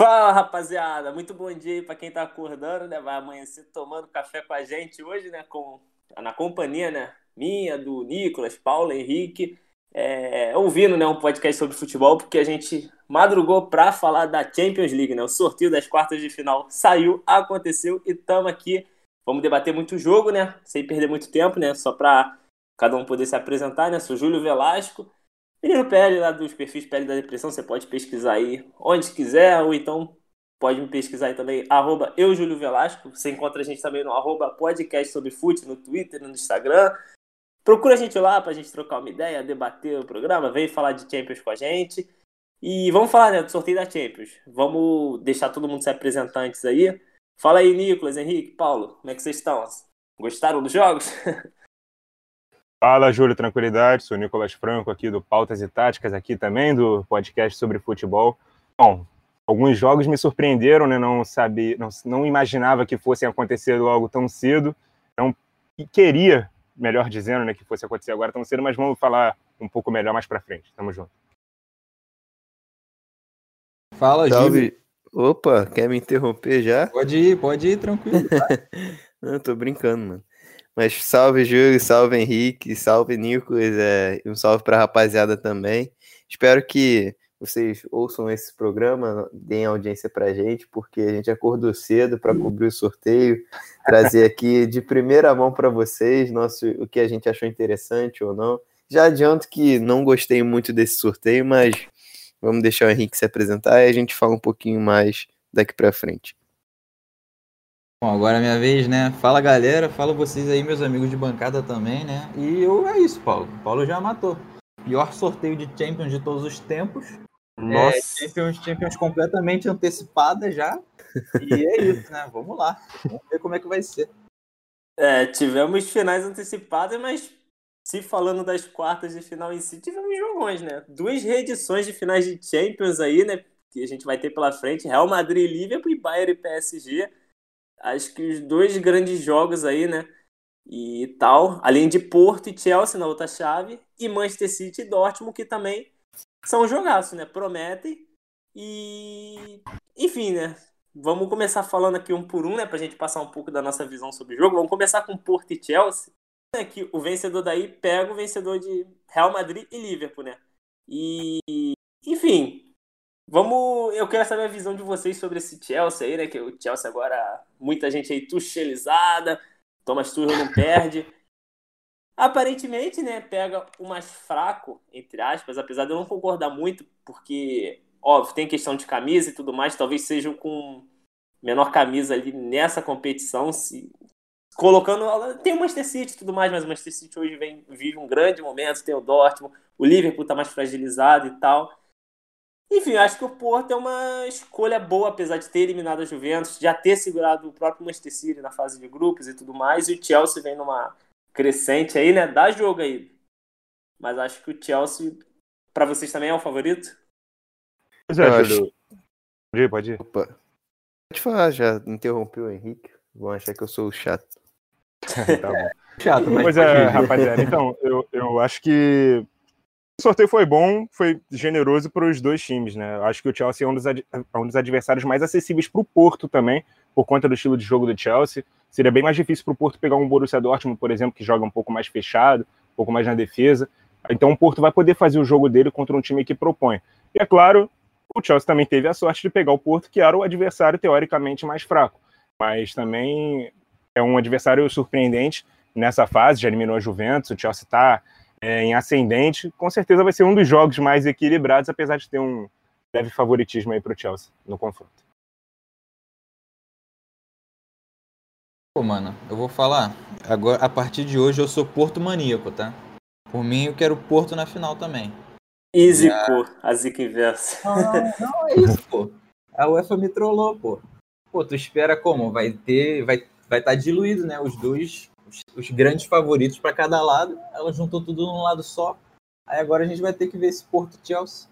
Fala, rapaziada. Muito bom dia para quem tá acordando, né? Vai amanhecer tomando café com a gente hoje, né? Com, na companhia, né? Minha, do Nicolas, Paulo, Henrique. É, ouvindo né, um podcast sobre futebol, porque a gente madrugou para falar da Champions League, né? O sorteio das quartas de final saiu, aconteceu e estamos aqui. Vamos debater muito jogo, né? Sem perder muito tempo, né? Só para cada um poder se apresentar, né? Sou Júlio Velasco. Menino PL lá dos perfis PL da Depressão, você pode pesquisar aí onde quiser, ou então pode me pesquisar aí também, arroba eu, Júlio Velasco. Você encontra a gente também no arroba podcast sobre fute, no Twitter, no Instagram. Procura a gente lá pra gente trocar uma ideia, debater o programa, vem falar de Champions com a gente. E vamos falar né, do sorteio da Champions. Vamos deixar todo mundo se apresentar antes aí. Fala aí, Nicolas, Henrique, Paulo, como é que vocês estão? Gostaram dos jogos? Fala, Júlio, tranquilidade. Sou Nicolas Franco aqui do Pautas e Táticas, aqui também do podcast sobre futebol. Bom, alguns jogos me surpreenderam, né? Não sabia, não, não imaginava que fossem acontecer logo tão cedo. Não queria, melhor dizendo, né, que fosse acontecer agora tão cedo, mas vamos falar um pouco melhor mais para frente. Tamo junto. Fala, Salve. Opa, quer me interromper já? Pode ir, pode ir, tranquilo. Tá? não, tô brincando, mano. Mas salve, Júlio, salve, Henrique, salve, Nicolas, é, um salve para a rapaziada também. Espero que vocês ouçam esse programa, deem audiência para a gente, porque a gente acordou cedo para cobrir o sorteio, trazer aqui de primeira mão para vocês nosso, o que a gente achou interessante ou não. Já adianto que não gostei muito desse sorteio, mas vamos deixar o Henrique se apresentar e a gente fala um pouquinho mais daqui para frente. Bom, agora é minha vez, né? Fala galera, fala vocês aí, meus amigos de bancada também, né? E eu é isso, Paulo. Paulo já matou. Pior sorteio de Champions de todos os tempos. É, Nossa. É, Champions, Champions completamente antecipada já. E é isso, né? Vamos lá. Vamos ver como é que vai ser. É, tivemos finais antecipadas, mas se falando das quartas de final em si, tivemos jogões, né? Duas reedições de finais de Champions aí, né? Que a gente vai ter pela frente. Real Madrid, Liverpool e Bayern e PSG acho que os dois grandes jogos aí, né? E tal, além de Porto e Chelsea na outra chave, e Manchester City e Dortmund, que também são jogaços, né? Prometem. E. Enfim, né? Vamos começar falando aqui um por um, né? Pra gente passar um pouco da nossa visão sobre o jogo. Vamos começar com Porto e Chelsea. Né, que o vencedor daí pega o vencedor de Real Madrid e Liverpool, né? E. Enfim, Vamos, eu quero saber a visão de vocês sobre esse Chelsea aí, né? Que o Chelsea agora, muita gente aí tuchelizada, Thomas Tuchel não perde. Aparentemente, né, pega o mais fraco, entre aspas, apesar de eu não concordar muito, porque, óbvio, tem questão de camisa e tudo mais, talvez seja com menor camisa ali nessa competição, se colocando. Tem o Manchester City e tudo mais, mas o Manchester City hoje vem, vive um grande momento, tem o Dortmund, o Liverpool tá mais fragilizado e tal. Enfim, acho que o Porto é uma escolha boa, apesar de ter eliminado a Juventus, já ter segurado o próprio Manchester City na fase de grupos e tudo mais, e o Chelsea vem numa crescente aí, né? Dá jogo aí. Mas acho que o Chelsea, para vocês também é o favorito? Pois é, acho... Pode ir, pode ir. Opa. Pode falar, já interrompeu o Henrique. Vão achar que eu sou o chato. tá bom. Chato, mas... Pois é, rapaziada. Então, eu, eu acho que o sorteio foi bom, foi generoso para os dois times, né? Acho que o Chelsea é um dos, é um dos adversários mais acessíveis para o Porto também, por conta do estilo de jogo do Chelsea. Seria bem mais difícil para o Porto pegar um Borussia Dortmund, por exemplo, que joga um pouco mais fechado, um pouco mais na defesa. Então o Porto vai poder fazer o jogo dele contra um time que propõe. E é claro, o Chelsea também teve a sorte de pegar o Porto, que era o adversário teoricamente mais fraco. Mas também é um adversário surpreendente nessa fase, já eliminou a Juventus, o Chelsea está é, em ascendente, com certeza vai ser um dos jogos mais equilibrados, apesar de ter um leve favoritismo aí para o Chelsea no confronto. Pô, mano, eu vou falar. Agora, a partir de hoje eu sou Porto maníaco, tá? Por mim, eu quero Porto na final também. Easy, a... pô. A zica inversa. Não, não, não, é isso, pô. A UEFA me trollou, pô. Pô, tu espera como? Vai ter. Vai estar vai tá diluído, né? Os dois os, os grandes favoritos para cada lado. Ela juntou tudo num lado só. Aí agora a gente vai ter que ver esse Porto Chelsea.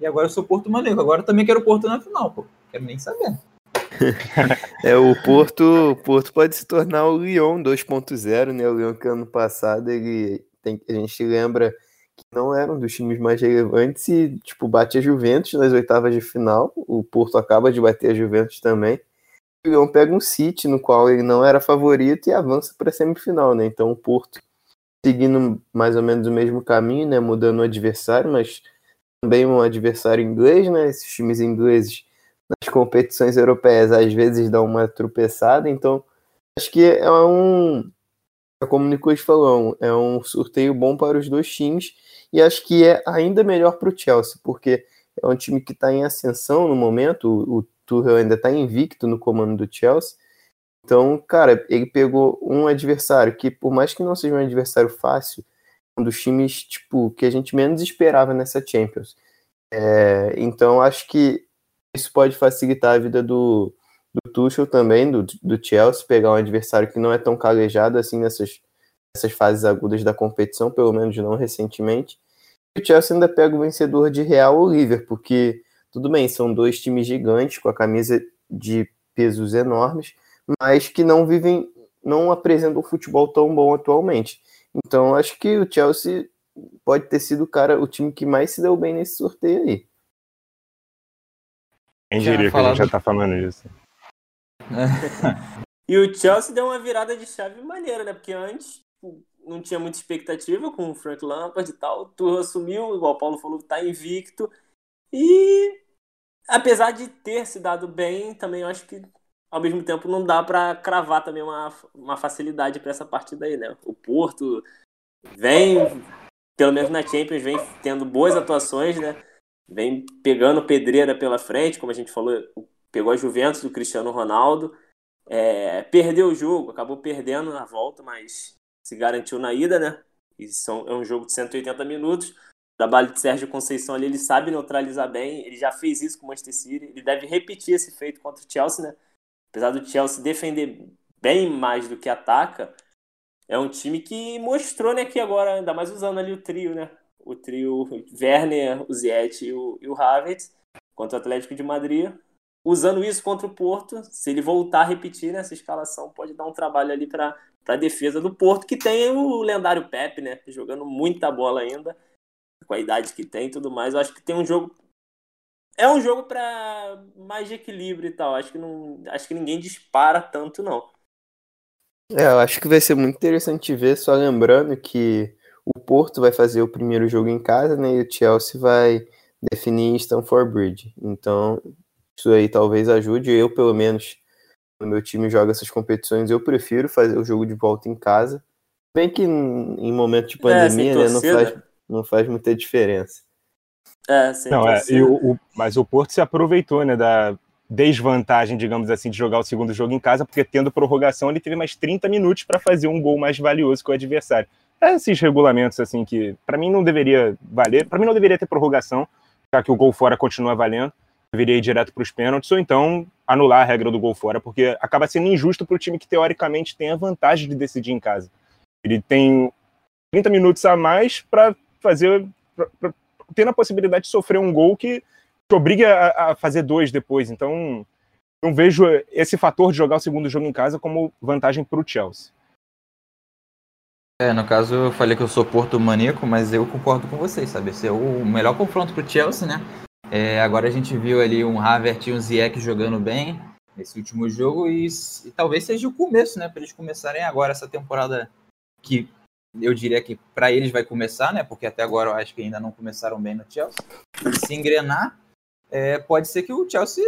E agora eu sou Porto Maneiro. Agora eu também quero Porto na final, pô. Quero nem saber. é, o Porto, Porto pode se tornar o Lyon 2.0, né? O Lyon que ano passado ele tem, a gente lembra não eram dos times mais relevantes e, tipo, bate a Juventus nas oitavas de final. O Porto acaba de bater a Juventus também. O Leão pega um City no qual ele não era favorito e avança para a semifinal, né? Então o Porto seguindo mais ou menos o mesmo caminho, né? Mudando o adversário, mas também um adversário inglês, né? Esses times ingleses nas competições europeias às vezes dão uma tropeçada, então acho que é um como o Nicolas falou, é um sorteio bom para os dois times e acho que é ainda melhor para o Chelsea, porque é um time que está em ascensão no momento, o Tuchel ainda está invicto no comando do Chelsea, então, cara, ele pegou um adversário que, por mais que não seja um adversário fácil, um dos times, tipo, que a gente menos esperava nessa Champions. É, então, acho que isso pode facilitar a vida do, do Tuchel também, do, do Chelsea, pegar um adversário que não é tão calejado assim nessas, nessas fases agudas da competição, pelo menos não recentemente. E o Chelsea ainda pega o vencedor de Real ou Liverpool, porque tudo bem, são dois times gigantes com a camisa de pesos enormes, mas que não vivem, não apresentam um futebol tão bom atualmente. Então acho que o Chelsea pode ter sido o cara, o time que mais se deu bem nesse sorteio aí. Quem diria que a gente já tá falando isso? e o Chelsea deu uma virada de chave maneira, né? Porque antes tipo, não tinha muita expectativa com o Frank Lampard e tal. O Tuchel assumiu, igual o Paulo falou, tá invicto. E apesar de ter se dado bem, também acho que ao mesmo tempo não dá para cravar também uma, uma facilidade para essa partida aí, né? O Porto vem, pelo menos na Champions, vem tendo boas atuações, né? Vem pegando pedreira pela frente, como a gente falou, pegou a Juventus do Cristiano Ronaldo, é, perdeu o jogo, acabou perdendo na volta, mas se garantiu na ida, né? E são, é um jogo de 180 minutos. Trabalho de Sérgio Conceição ali, ele sabe neutralizar bem, ele já fez isso com o Manchester City, ele deve repetir esse feito contra o Chelsea, né? apesar do Chelsea defender bem mais do que ataca, é um time que mostrou, né, que agora, ainda mais usando ali o trio, né? O trio Werner, o Ziyech e o, o Havertz contra o Atlético de Madrid. Usando isso contra o Porto, se ele voltar a repetir nessa escalação, pode dar um trabalho ali para a defesa do Porto, que tem o lendário Pepe, né? Jogando muita bola ainda, com a idade que tem e tudo mais. Eu acho que tem um jogo é um jogo para mais de equilíbrio e tal. Acho que não, acho que ninguém dispara tanto não. É, eu acho que vai ser muito interessante ver, só lembrando que o Porto vai fazer o primeiro jogo em casa, né? E o Chelsea vai definir Stamford Bridge. Então, isso aí talvez ajude. Eu, pelo menos, no meu time joga essas competições, eu prefiro fazer o jogo de volta em casa. Bem que em momento de é, pandemia, é, né, não faz, não faz muita diferença. É, sim. Não, é, e o, o, mas o Porto se aproveitou, né, da desvantagem, digamos assim, de jogar o segundo jogo em casa, porque tendo prorrogação ele teve mais 30 minutos para fazer um gol mais valioso que o adversário. É esses regulamentos assim que para mim não deveria valer, para mim não deveria ter prorrogação, já que o gol fora continua valendo, deveria ir direto para os pênaltis ou então anular a regra do gol fora, porque acaba sendo injusto para o time que teoricamente tem a vantagem de decidir em casa. Ele tem 30 minutos a mais para fazer pra, tendo a possibilidade de sofrer um gol que te obriga a, a fazer dois depois. Então, não vejo esse fator de jogar o segundo jogo em casa como vantagem para o Chelsea. É, no caso eu falei que eu sou Porto maníaco, mas eu concordo com vocês, sabe? Esse é o melhor confronto para o Chelsea, né? É, agora a gente viu ali um Havertz e um Ziyech jogando bem nesse último jogo e, e talvez seja o começo, né? Para eles começarem agora essa temporada que eu diria que para eles vai começar, né? Porque até agora eu acho que ainda não começaram bem no Chelsea. E se engrenar, é, pode ser que o Chelsea,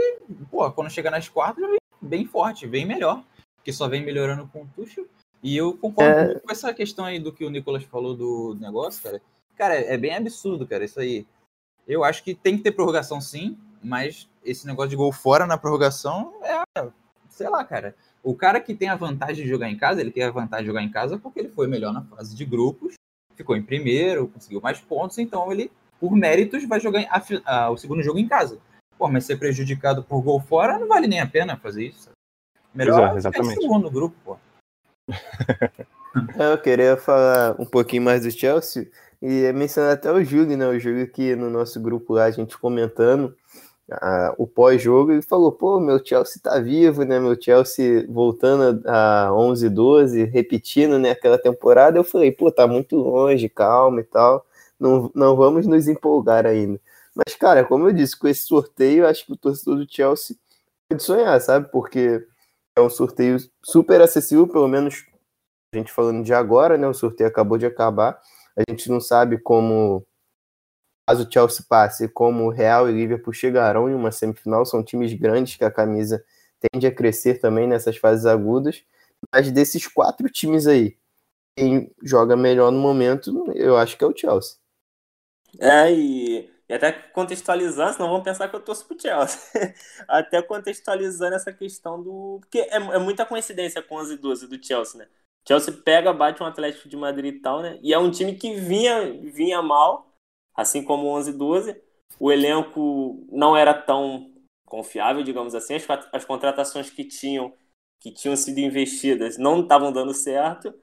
pô, quando chegar nas quartas, vem bem forte, bem melhor. Porque só vem melhorando com o Tuchel. E eu concordo é... com essa questão aí do que o Nicolas falou do negócio, cara. Cara, é bem absurdo, cara, isso aí. Eu acho que tem que ter prorrogação sim, mas esse negócio de gol fora na prorrogação é, sei lá, cara. O cara que tem a vantagem de jogar em casa, ele tem a vantagem de jogar em casa porque ele foi melhor na fase de grupos, ficou em primeiro, conseguiu mais pontos, então ele, por méritos, vai jogar a, a, o segundo jogo em casa. Pô, mas ser prejudicado por gol fora não vale nem a pena fazer isso. Melhor é, exatamente. segundo grupo, pô. Eu queria falar um pouquinho mais do Chelsea e mencionar até o Júlio, né? O Júlio que no nosso grupo lá, a gente comentando, o pós-jogo e falou: pô, meu Chelsea tá vivo, né? Meu Chelsea voltando a 11, 12, repetindo né, aquela temporada. Eu falei: pô, tá muito longe, calma e tal. não, não vamos nos empolgar ainda. Mas, cara, como eu disse, com esse sorteio, acho que o torcedor do Chelsea pode sonhar, sabe? Porque é um sorteio super acessível, pelo menos a gente falando de agora, né? O sorteio acabou de acabar. A gente não sabe como, caso o Chelsea passe, como o Real e Liverpool chegarão em uma semifinal. São times grandes que a camisa tende a crescer também nessas fases agudas. Mas desses quatro times aí, quem joga melhor no momento, eu acho que é o Chelsea. É, e, e até contextualizando, senão vão pensar que eu torço pro Chelsea. até contextualizando essa questão do. Porque é, é muita coincidência com 11 e 12 do Chelsea, né? Chelsea pega, bate um Atlético de Madrid e tal, né? E é um time que vinha, vinha mal, assim como o 11 e 12. O elenco não era tão confiável, digamos assim. As, as contratações que tinham, que tinham sido investidas não estavam dando certo.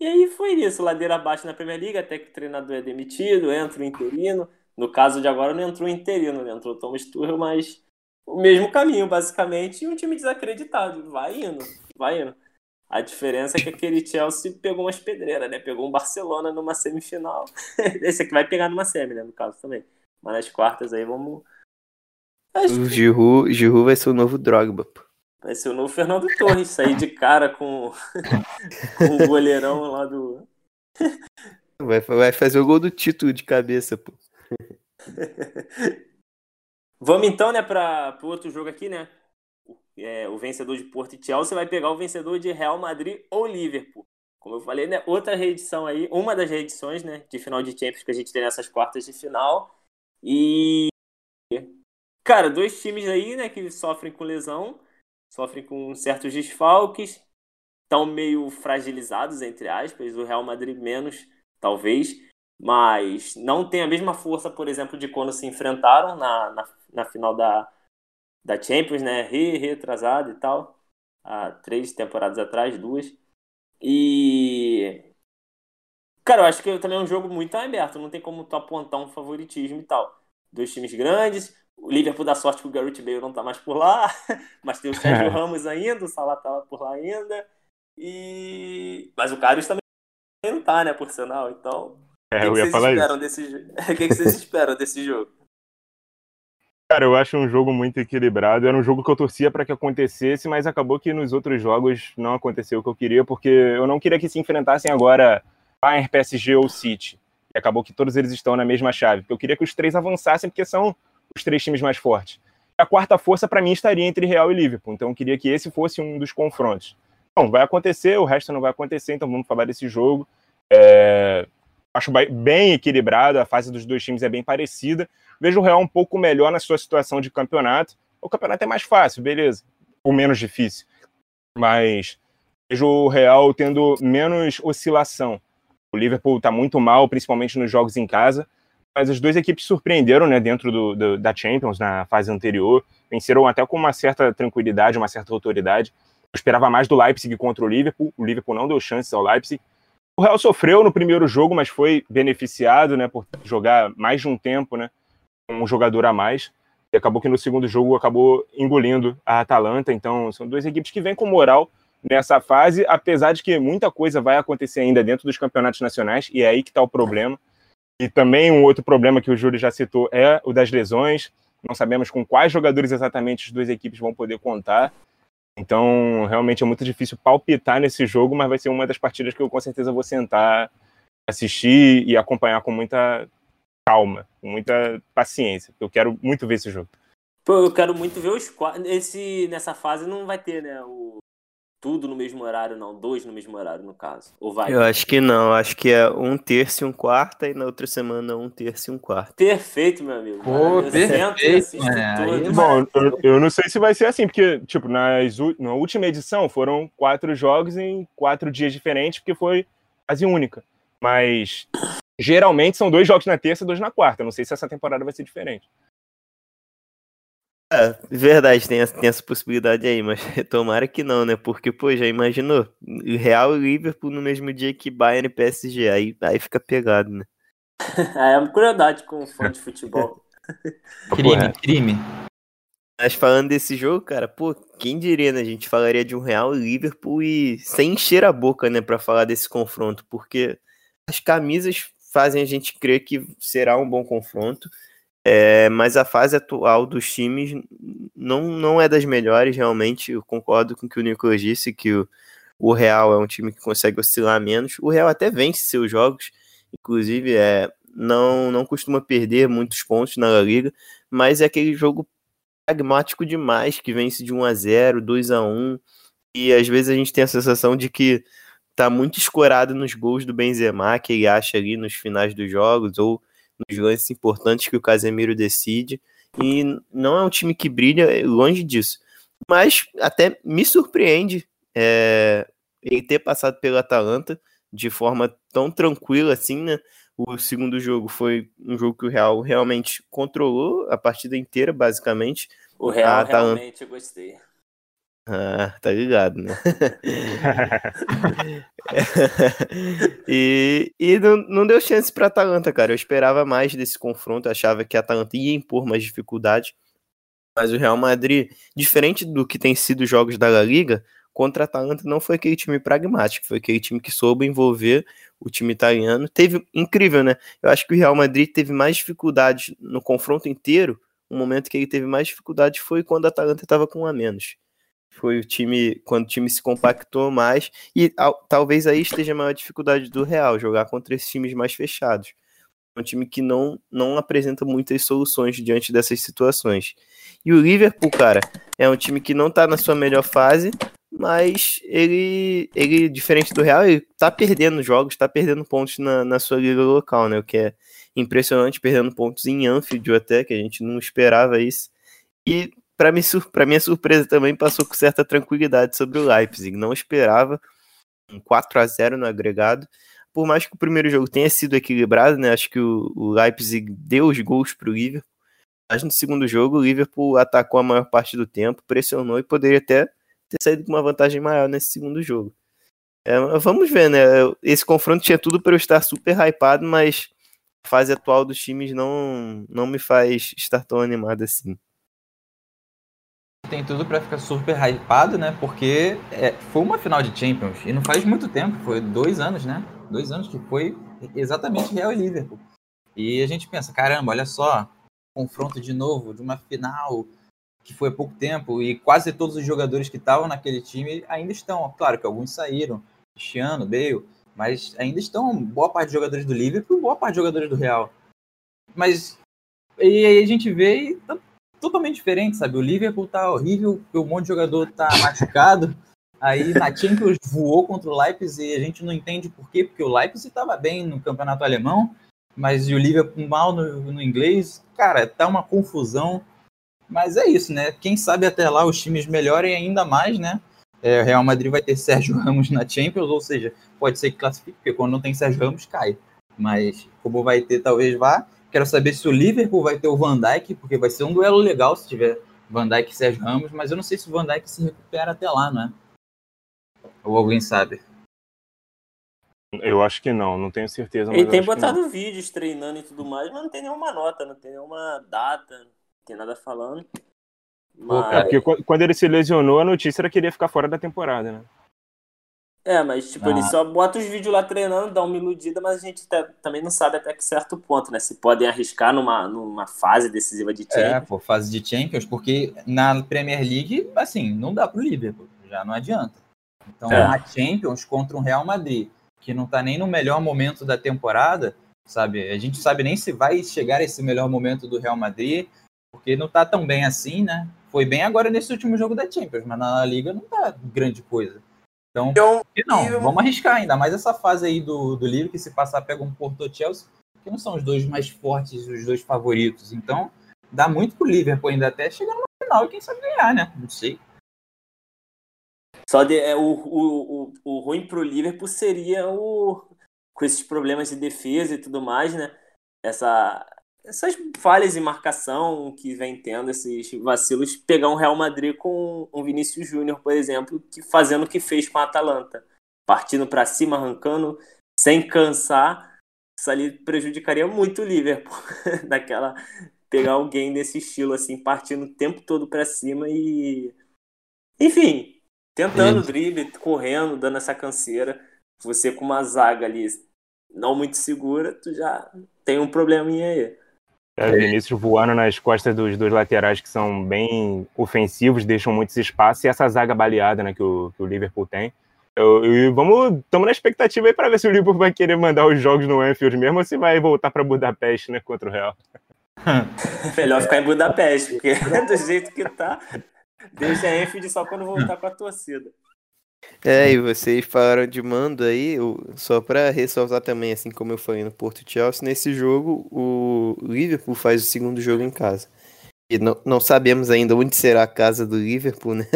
E aí foi isso, ladeira abaixo na Premier League, até que o treinador é demitido, entra o interino. No caso de agora não entrou o interino, né? entrou o Thomas Tuchel, mas o mesmo caminho, basicamente, e um time desacreditado. Vai indo, vai indo. A diferença é que aquele Chelsea pegou umas pedreiras, né? Pegou um Barcelona numa semifinal. Esse aqui vai pegar numa semi, né? No caso também. Mas nas quartas aí vamos. O Giroud, Giroud vai ser o novo Drogba. Vai ser o novo Fernando Torres, sair de cara com, com o goleirão lá do. Vai, vai fazer o gol do título de cabeça, pô. Vamos então, né, para o outro jogo aqui, né? É, o vencedor de Porto e Chelsea vai pegar o vencedor de Real Madrid ou Liverpool. Como eu falei, né, outra reedição aí, uma das reedições, né, de final de Champions que a gente tem nessas quartas de final. E cara, dois times aí, né, que sofrem com lesão sofrem com certos desfalques, estão meio fragilizados, entre aspas, o Real Madrid menos, talvez, mas não tem a mesma força, por exemplo, de quando se enfrentaram na, na, na final da, da Champions, né? Re, retrasado e tal, há três temporadas atrás, duas. E. Cara, eu acho que também é um jogo muito aberto, não tem como tu apontar um favoritismo e tal. Dois times grandes, o Liverpool dá sorte que o Garrett Bale não tá mais por lá, mas tem o Sérgio é. Ramos ainda, o Salah tá lá por lá ainda. E... Mas o Carlos também não tá, né, por sinal. Então, é, o que, que, vocês esperam desse... o que, que vocês esperam desse jogo? Cara, eu acho um jogo muito equilibrado. Era um jogo que eu torcia para que acontecesse, mas acabou que nos outros jogos não aconteceu o que eu queria, porque eu não queria que se enfrentassem agora Bayern, PSG ou City. E acabou que todos eles estão na mesma chave. Eu queria que os três avançassem, porque são os três times mais fortes. A quarta força, para mim, estaria entre Real e Liverpool. Então, eu queria que esse fosse um dos confrontos. Não, vai acontecer, o resto não vai acontecer, então vamos falar desse jogo. É... Acho bem equilibrado, a fase dos dois times é bem parecida. Vejo o Real um pouco melhor na sua situação de campeonato. O campeonato é mais fácil, beleza, ou menos difícil. Mas vejo o Real tendo menos oscilação. O Liverpool está muito mal, principalmente nos jogos em casa mas as duas equipes surpreenderam né, dentro do, do, da Champions na fase anterior, venceram até com uma certa tranquilidade, uma certa autoridade. Eu esperava mais do Leipzig contra o Liverpool, o Liverpool não deu chances ao Leipzig. O Real sofreu no primeiro jogo, mas foi beneficiado né, por jogar mais de um tempo né, um jogador a mais. E acabou que no segundo jogo acabou engolindo a Atalanta. Então, são duas equipes que vêm com moral nessa fase, apesar de que muita coisa vai acontecer ainda dentro dos campeonatos nacionais, e é aí que está o problema. E também um outro problema que o Júlio já citou é o das lesões. Não sabemos com quais jogadores exatamente as duas equipes vão poder contar. Então, realmente é muito difícil palpitar nesse jogo, mas vai ser uma das partidas que eu com certeza vou sentar, assistir e acompanhar com muita calma, com muita paciência. Eu quero muito ver esse jogo. Pô, eu quero muito ver os quatro. Esse, nessa fase não vai ter, né? O, tudo no mesmo horário, não. Dois no mesmo horário, no caso. Ou vai? Eu acho que não. Acho que é um terço e um quarto, e na outra semana um terço e um quarto. Perfeito, meu amigo. Pô, perfeito. É, Bom, eu, eu, não sei se vai ser assim, porque, tipo, nas, na última edição foram quatro jogos em quatro dias diferentes, porque foi quase única. Mas geralmente são dois jogos na terça e dois na quarta. não sei se essa temporada vai ser diferente. É, verdade, tem essa, tem essa possibilidade aí, mas tomara que não, né? Porque, pô, já imaginou? Real e Liverpool no mesmo dia que Bayern e PSG, aí, aí fica pegado, né? é uma crueldade com fã de futebol. crime, crime. Mas falando desse jogo, cara, pô, quem diria, né? A gente falaria de um Real e Liverpool e sem encher a boca, né, pra falar desse confronto, porque as camisas fazem a gente crer que será um bom confronto. É, mas a fase atual dos times não, não é das melhores, realmente. Eu concordo com o que o Nicolas disse, que o, o Real é um time que consegue oscilar menos. O Real até vence seus jogos, inclusive é, não, não costuma perder muitos pontos na La Liga, mas é aquele jogo pragmático demais que vence de 1 a 0 2 a 1 e às vezes a gente tem a sensação de que tá muito escorado nos gols do Benzema, que ele acha ali nos finais dos jogos, ou nos lances importantes que o Casemiro decide. E não é um time que brilha longe disso. Mas até me surpreende é, ele ter passado pelo Atalanta de forma tão tranquila assim, né? O segundo jogo foi um jogo que o Real realmente controlou a partida inteira, basicamente. O Real Atalanta... realmente eu gostei. Ah, tá ligado, né? e e não, não deu chance pra Atalanta, cara. Eu esperava mais desse confronto, achava que a Atalanta ia impor mais dificuldade. Mas o Real Madrid, diferente do que tem sido os jogos da La Liga, contra a Atalanta não foi aquele time pragmático, foi aquele time que soube envolver o time italiano. Teve incrível, né? Eu acho que o Real Madrid teve mais dificuldades no confronto inteiro. O momento que ele teve mais dificuldade foi quando a Atalanta estava com um a menos foi o time quando o time se compactou mais e ao, talvez aí esteja a maior dificuldade do Real jogar contra esses times mais fechados. Um time que não, não apresenta muitas soluções diante dessas situações. E o Liverpool, cara, é um time que não tá na sua melhor fase, mas ele, ele diferente do Real, ele tá perdendo jogos, tá perdendo pontos na, na sua liga local, né? O que é impressionante, perdendo pontos em Anfield até, que a gente não esperava isso. E para minha surpresa também passou com certa tranquilidade sobre o Leipzig. Não esperava um 4 a 0 no agregado. Por mais que o primeiro jogo tenha sido equilibrado, né? Acho que o, o Leipzig deu os gols para o Liverpool. Mas no segundo jogo, o Liverpool atacou a maior parte do tempo, pressionou e poderia até ter saído com uma vantagem maior nesse segundo jogo. É, vamos ver, né? Esse confronto tinha tudo para eu estar super hypado, mas a fase atual dos times não, não me faz estar tão animado assim tem tudo para ficar super hypado, né? Porque é, foi uma final de Champions e não faz muito tempo, foi dois anos, né? Dois anos que foi exatamente Real e Liverpool. E a gente pensa, caramba, olha só, confronto de novo de uma final que foi há pouco tempo e quase todos os jogadores que estavam naquele time ainda estão. Claro que alguns saíram, Cristiano, Bale, mas ainda estão boa parte de jogadores do Liverpool boa parte de jogadores do Real. Mas e aí a gente vê e tá totalmente diferente, sabe? O Liverpool tá horrível, porque um monte de jogador tá machucado. Aí na Champions voou contra o Leipzig e a gente não entende por quê, porque o Leipzig estava bem no campeonato alemão, mas o Liverpool mal no, no, inglês. Cara, tá uma confusão. Mas é isso, né? Quem sabe até lá os times melhorem ainda mais, né? É, o Real Madrid vai ter Sérgio Ramos na Champions, ou seja, pode ser que classifique, porque quando não tem Sérgio Ramos cai. Mas como vai ter, talvez vá. Quero saber se o Liverpool vai ter o Van Dijk, porque vai ser um duelo legal se tiver Van Dijk e Sérgio Ramos, mas eu não sei se o Van Dijk se recupera até lá, né? Ou alguém sabe? Eu acho que não, não tenho certeza. Ele tem botado vídeos treinando e tudo mais, mas não tem nenhuma nota, não tem nenhuma data, não tem nada falando. Mas... É porque quando ele se lesionou, a notícia era que ele ia ficar fora da temporada, né? É, mas tipo, ah. ele só bota os vídeos lá treinando, dá uma iludida, mas a gente tá, também não sabe até que certo ponto, né? Se podem arriscar numa, numa fase decisiva de é, Champions. É, pô, fase de Champions, porque na Premier League, assim, não dá pro Liverpool, já não adianta. Então, é. na Champions contra um Real Madrid, que não tá nem no melhor momento da temporada, sabe? A gente sabe nem se vai chegar esse melhor momento do Real Madrid, porque não tá tão bem assim, né? Foi bem agora nesse último jogo da Champions, mas na Liga não tá grande coisa. Então, então não, eu... vamos arriscar ainda mais essa fase aí do, do livro, que se passar pega um Porto Chelsea, que não são os dois mais fortes, os dois favoritos. Então, dá muito pro Liverpool ainda até chegar no final e quem sabe ganhar, né? Não sei. Só de, é, o, o, o, o ruim pro Liverpool seria o com esses problemas de defesa e tudo mais, né? Essa, essas falhas em marcação que vem tendo, esses vacilos, pegar um Real Madrid com um Vinícius Júnior, por exemplo, que fazendo o que fez com a Atalanta, partindo para cima, arrancando, sem cansar, isso ali prejudicaria muito o Liverpool, daquela pegar alguém desse estilo assim, partindo o tempo todo para cima e enfim, tentando drible, correndo, dando essa canseira, você com uma zaga ali não muito segura, tu já tem um probleminha aí. É, Vinícius voando nas costas dos dois laterais que são bem ofensivos, deixam muitos espaços, e essa zaga baleada né, que, o, que o Liverpool tem. Eu, vamos, estamos na expectativa aí para ver se o Liverpool vai querer mandar os jogos no Anfield mesmo ou se vai voltar para Budapeste né, contra o Real. Melhor ficar em Budapeste, porque do jeito que tá, deixa a Anfield só quando voltar com a torcida. É, e vocês falaram de mando aí, só para ressaltar também, assim como eu falei no Porto Chelsea, nesse jogo o Liverpool faz o segundo jogo em casa. E não, não sabemos ainda onde será a casa do Liverpool, né?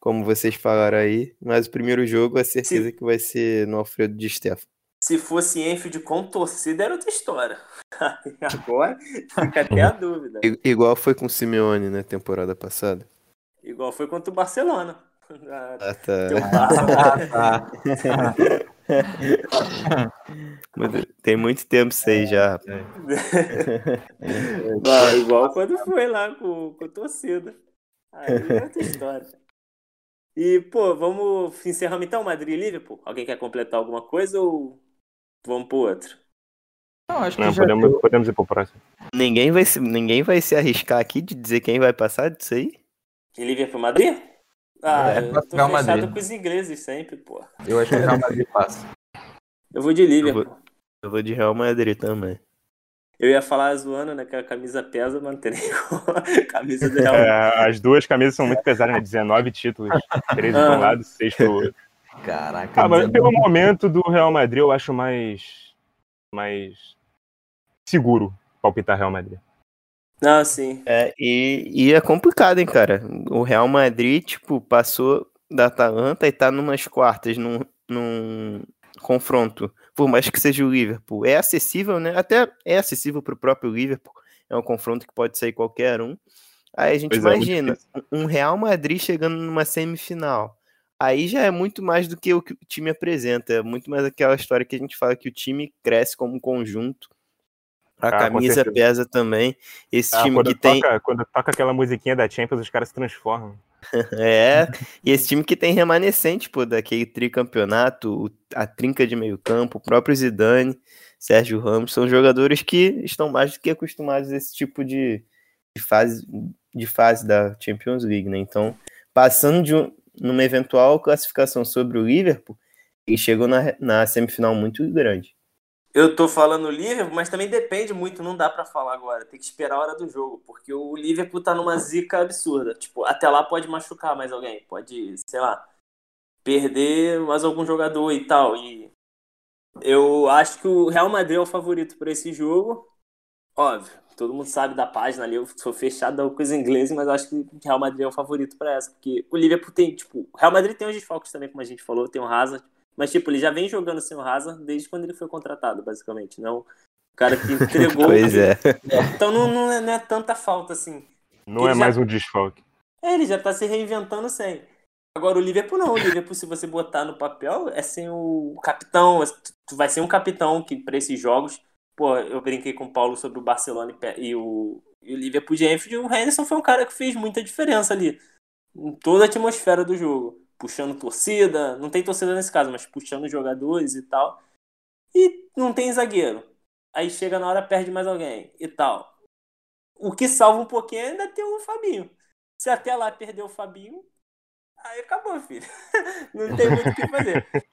Como vocês falaram aí, mas o primeiro jogo é certeza que vai ser no Alfredo de Stefano. Se fosse Enfield com torcida, era outra história. Agora fica até a dúvida. Igual foi com o Simeone na né, temporada passada. Igual foi contra o Barcelona. Ah, tá. Tem muito tempo isso aí já. Não, igual quando foi lá com, com a torcida. Aí é outra história. E, pô, vamos encerramos então Madrid e Liverpool? Alguém quer completar alguma coisa ou vamos pro outro? Não, acho que Não, podemos, podemos ir pro próximo. Ninguém vai, se, ninguém vai se arriscar aqui de dizer quem vai passar disso aí? Que Liverpool Madrid? Ah, é, eu tô Real fechado Madrid. com os ingleses sempre, pô. Eu acho que o Real Madrid passa. Eu vou de Liverpool. Eu vou, eu vou de Real Madrid também. Eu ia falar zoando, né? Que a camisa pesa, mas não tem nem camisa do Real é, As duas camisas são muito pesadas, né? 19 títulos, 13 ah. de um lado, 6 pro outro. Caraca. Ah, mas pelo momento do Real Madrid, eu acho mais. mais seguro palpitar Real Madrid. Ah, sim. É, e, e é complicado, hein, cara. O Real Madrid, tipo, passou da Atalanta e tá numas quartas, num, num confronto. Por mais que seja o Liverpool. É acessível, né? Até é acessível pro próprio Liverpool. É um confronto que pode sair qualquer um. Aí a gente pois é, imagina é, um Real Madrid chegando numa semifinal. Aí já é muito mais do que o que o time apresenta. É muito mais aquela história que a gente fala que o time cresce como um conjunto a ah, camisa pesa também. Esse ah, time que toca, tem. Quando toca aquela musiquinha da Champions, os caras se transformam. é, e esse time que tem remanescente, pô, daquele tricampeonato, a trinca de meio campo, o próprio Zidane, Sérgio Ramos, são jogadores que estão mais do que acostumados a esse tipo de, de, fase, de fase da Champions League, né? Então, passando de um, numa eventual classificação sobre o Liverpool, ele chegou na, na semifinal muito grande. Eu tô falando Liverpool, mas também depende muito, não dá para falar agora. Tem que esperar a hora do jogo, porque o Liverpool tá numa zica absurda. Tipo, até lá pode machucar mais alguém, pode, sei lá, perder mais algum jogador e tal. E eu acho que o Real Madrid é o favorito para esse jogo. Óbvio, todo mundo sabe da página ali, eu sou fechado com os ingleses, mas acho que o Real Madrid é o favorito para essa, porque o Liverpool tem, tipo, o Real Madrid tem os desfalques também, como a gente falou, tem o Hazard, mas, tipo, ele já vem jogando sem o Hazard desde quando ele foi contratado, basicamente. Não o cara que entregou. pois é. Então não, não, é, não é tanta falta assim. Não é mais um desfalque. É, ele já tá se reinventando sem. Agora o Liverpool não. O Liverpool, se você botar no papel, é sem o capitão. Tu vai ser um capitão que para esses jogos. Pô, eu brinquei com o Paulo sobre o Barcelona e o, e o Liverpool de Anfield. O Henderson foi um cara que fez muita diferença ali. Em toda a atmosfera do jogo puxando torcida, não tem torcida nesse caso, mas puxando jogadores e tal. E não tem zagueiro. Aí chega na hora, perde mais alguém e tal. O que salva um pouquinho é ainda ter o Fabinho. Se até lá perder o Fabinho, aí acabou, filho. não tem muito o que fazer.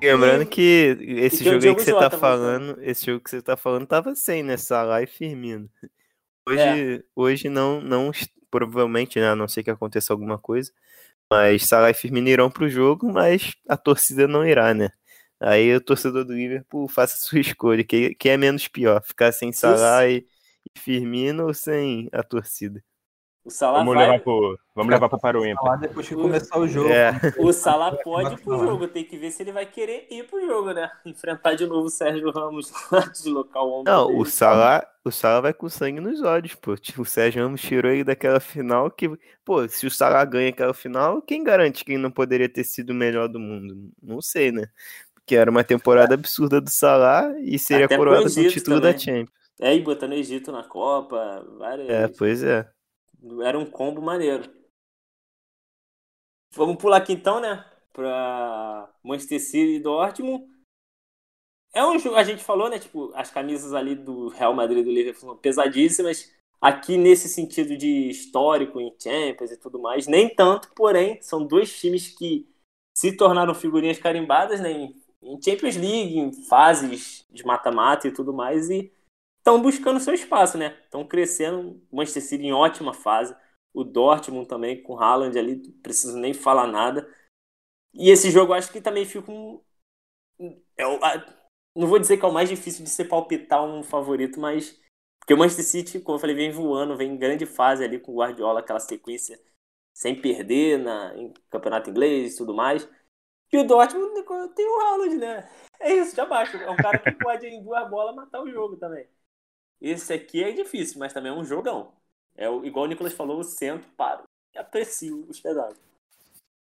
Lembrando que esse jogo aí que você tá falando, esse jogo que você tá falando tava sem, né? Salah e Firmino. Hoje, é. hoje não, não, provavelmente, né? A não ser que aconteça alguma coisa, mas Salah e Firmino irão para o jogo, mas a torcida não irá, né? Aí o torcedor do Liverpool faça a sua escolha, que, que é menos pior, ficar sem Salah e, e Firmino ou sem a torcida. O Salah vamos vai... levar pro, vamos levar para o ímpar. depois que começar o jogo. É. O Salah pode ir pro jogo, tem que ver se ele vai querer ir pro jogo, né? Enfrentar de novo o Sérgio Ramos deslocar o ombro. Não, dele. o Salah, o Salah vai com sangue nos olhos, pô. Tipo, o Sérgio Ramos tirou ele daquela final que, pô, se o Salah ganha aquela final, quem garante que ele não poderia ter sido o melhor do mundo? Não sei, né? Porque era uma temporada absurda do Salah e seria Até coroada com o título também. da Champions. É, e botando o Egito na Copa, várias... É, pois é. Era um combo maneiro. Vamos pular aqui então, né? Para Manchester City e Dortmund. é um jogo, a gente falou, né? Tipo, as camisas ali do Real Madrid e do Liverpool são pesadíssimas. Aqui, nesse sentido de histórico em Champions e tudo mais, nem tanto, porém, são dois times que se tornaram figurinhas carimbadas né, em Champions League, em fases de mata-mata e tudo mais, e estão buscando seu espaço, né? Estão crescendo. O Manchester City em ótima fase. O Dortmund também, com o Haaland ali, não preciso nem falar nada. E esse jogo acho que também fica um. Eu, não vou dizer que é o mais difícil de ser palpitar um favorito, mas. Porque o Manchester City, como eu falei, vem voando, vem em grande fase ali com o Guardiola, aquela sequência sem perder na, em campeonato inglês e tudo mais. E o Dortmund tem o Haaland, né? É isso, já basta. É um cara que pode em duas bolas matar o jogo também. Esse aqui é difícil, mas também é um jogão. É igual o Nicolas falou, eu sento, paro e aprecio o espetáculo.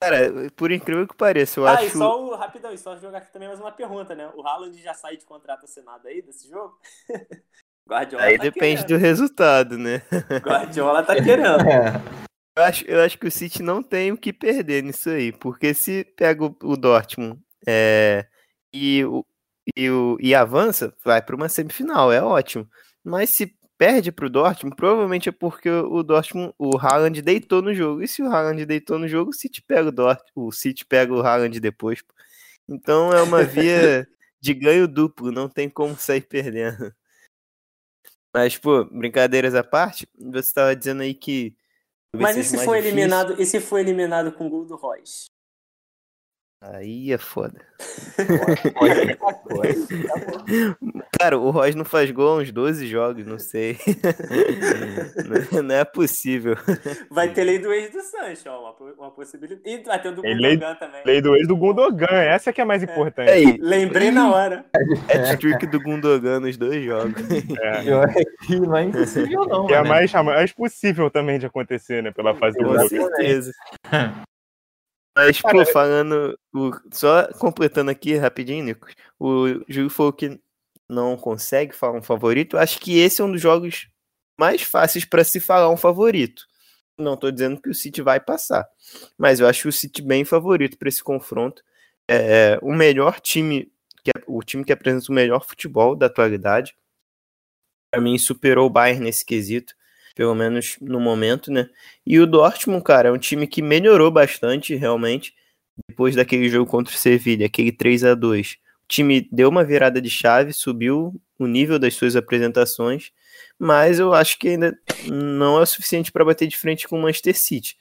Cara, por incrível que pareça, eu ah, acho. Ah, e só o, rapidão, e só jogar aqui também mais uma pergunta, né? O Haaland já sai de contrato assinado aí desse jogo? Guardiola aí tá depende querendo. do resultado, né? Guardiola tá querendo. É. Eu acho, eu acho que o City não tem o que perder nisso aí, porque se pega o, o Dortmund é, e, o, e, o, e avança, vai para uma semifinal, é ótimo. Mas se perde para o Dortmund, provavelmente é porque o Dortmund, o Haaland deitou no jogo. E se o Haaland deitou no jogo, o City pega o Dortmund, o City pega o Haaland depois. Então é uma via de ganho duplo, não tem como sair perdendo. Mas, pô, brincadeiras à parte, você estava dizendo aí que mas e se for eliminado, e se for eliminado com o gol do Royce? Aí é foda. Cara, o Royce não faz gol há uns 12 jogos, não sei. não é possível. Vai ter lei do ex do Sancho, ó, uma, uma possibilidade. E vai ter o do Gundogan lei, também. Lei do ex do Gundogan, essa é que é mais é. importante. É. Lembrei na hora. É trick do Gundogan nos dois jogos. É. Não é impossível não, é mais, mais possível também de acontecer, né, pela fase do Gundogan. Com certeza. Mas, pô, falando. O, só completando aqui rapidinho, Nico. O Júlio falou que não consegue falar um favorito. Acho que esse é um dos jogos mais fáceis para se falar um favorito. Não estou dizendo que o City vai passar, mas eu acho o City bem favorito para esse confronto. É o melhor time, que é, o time que apresenta o melhor futebol da atualidade. Para mim, superou o Bayern nesse quesito pelo menos no momento, né? E o Dortmund, cara, é um time que melhorou bastante, realmente, depois daquele jogo contra o Sevilla, aquele 3 a 2 O time deu uma virada de chave, subiu o nível das suas apresentações, mas eu acho que ainda não é o suficiente para bater de frente com o Manchester City.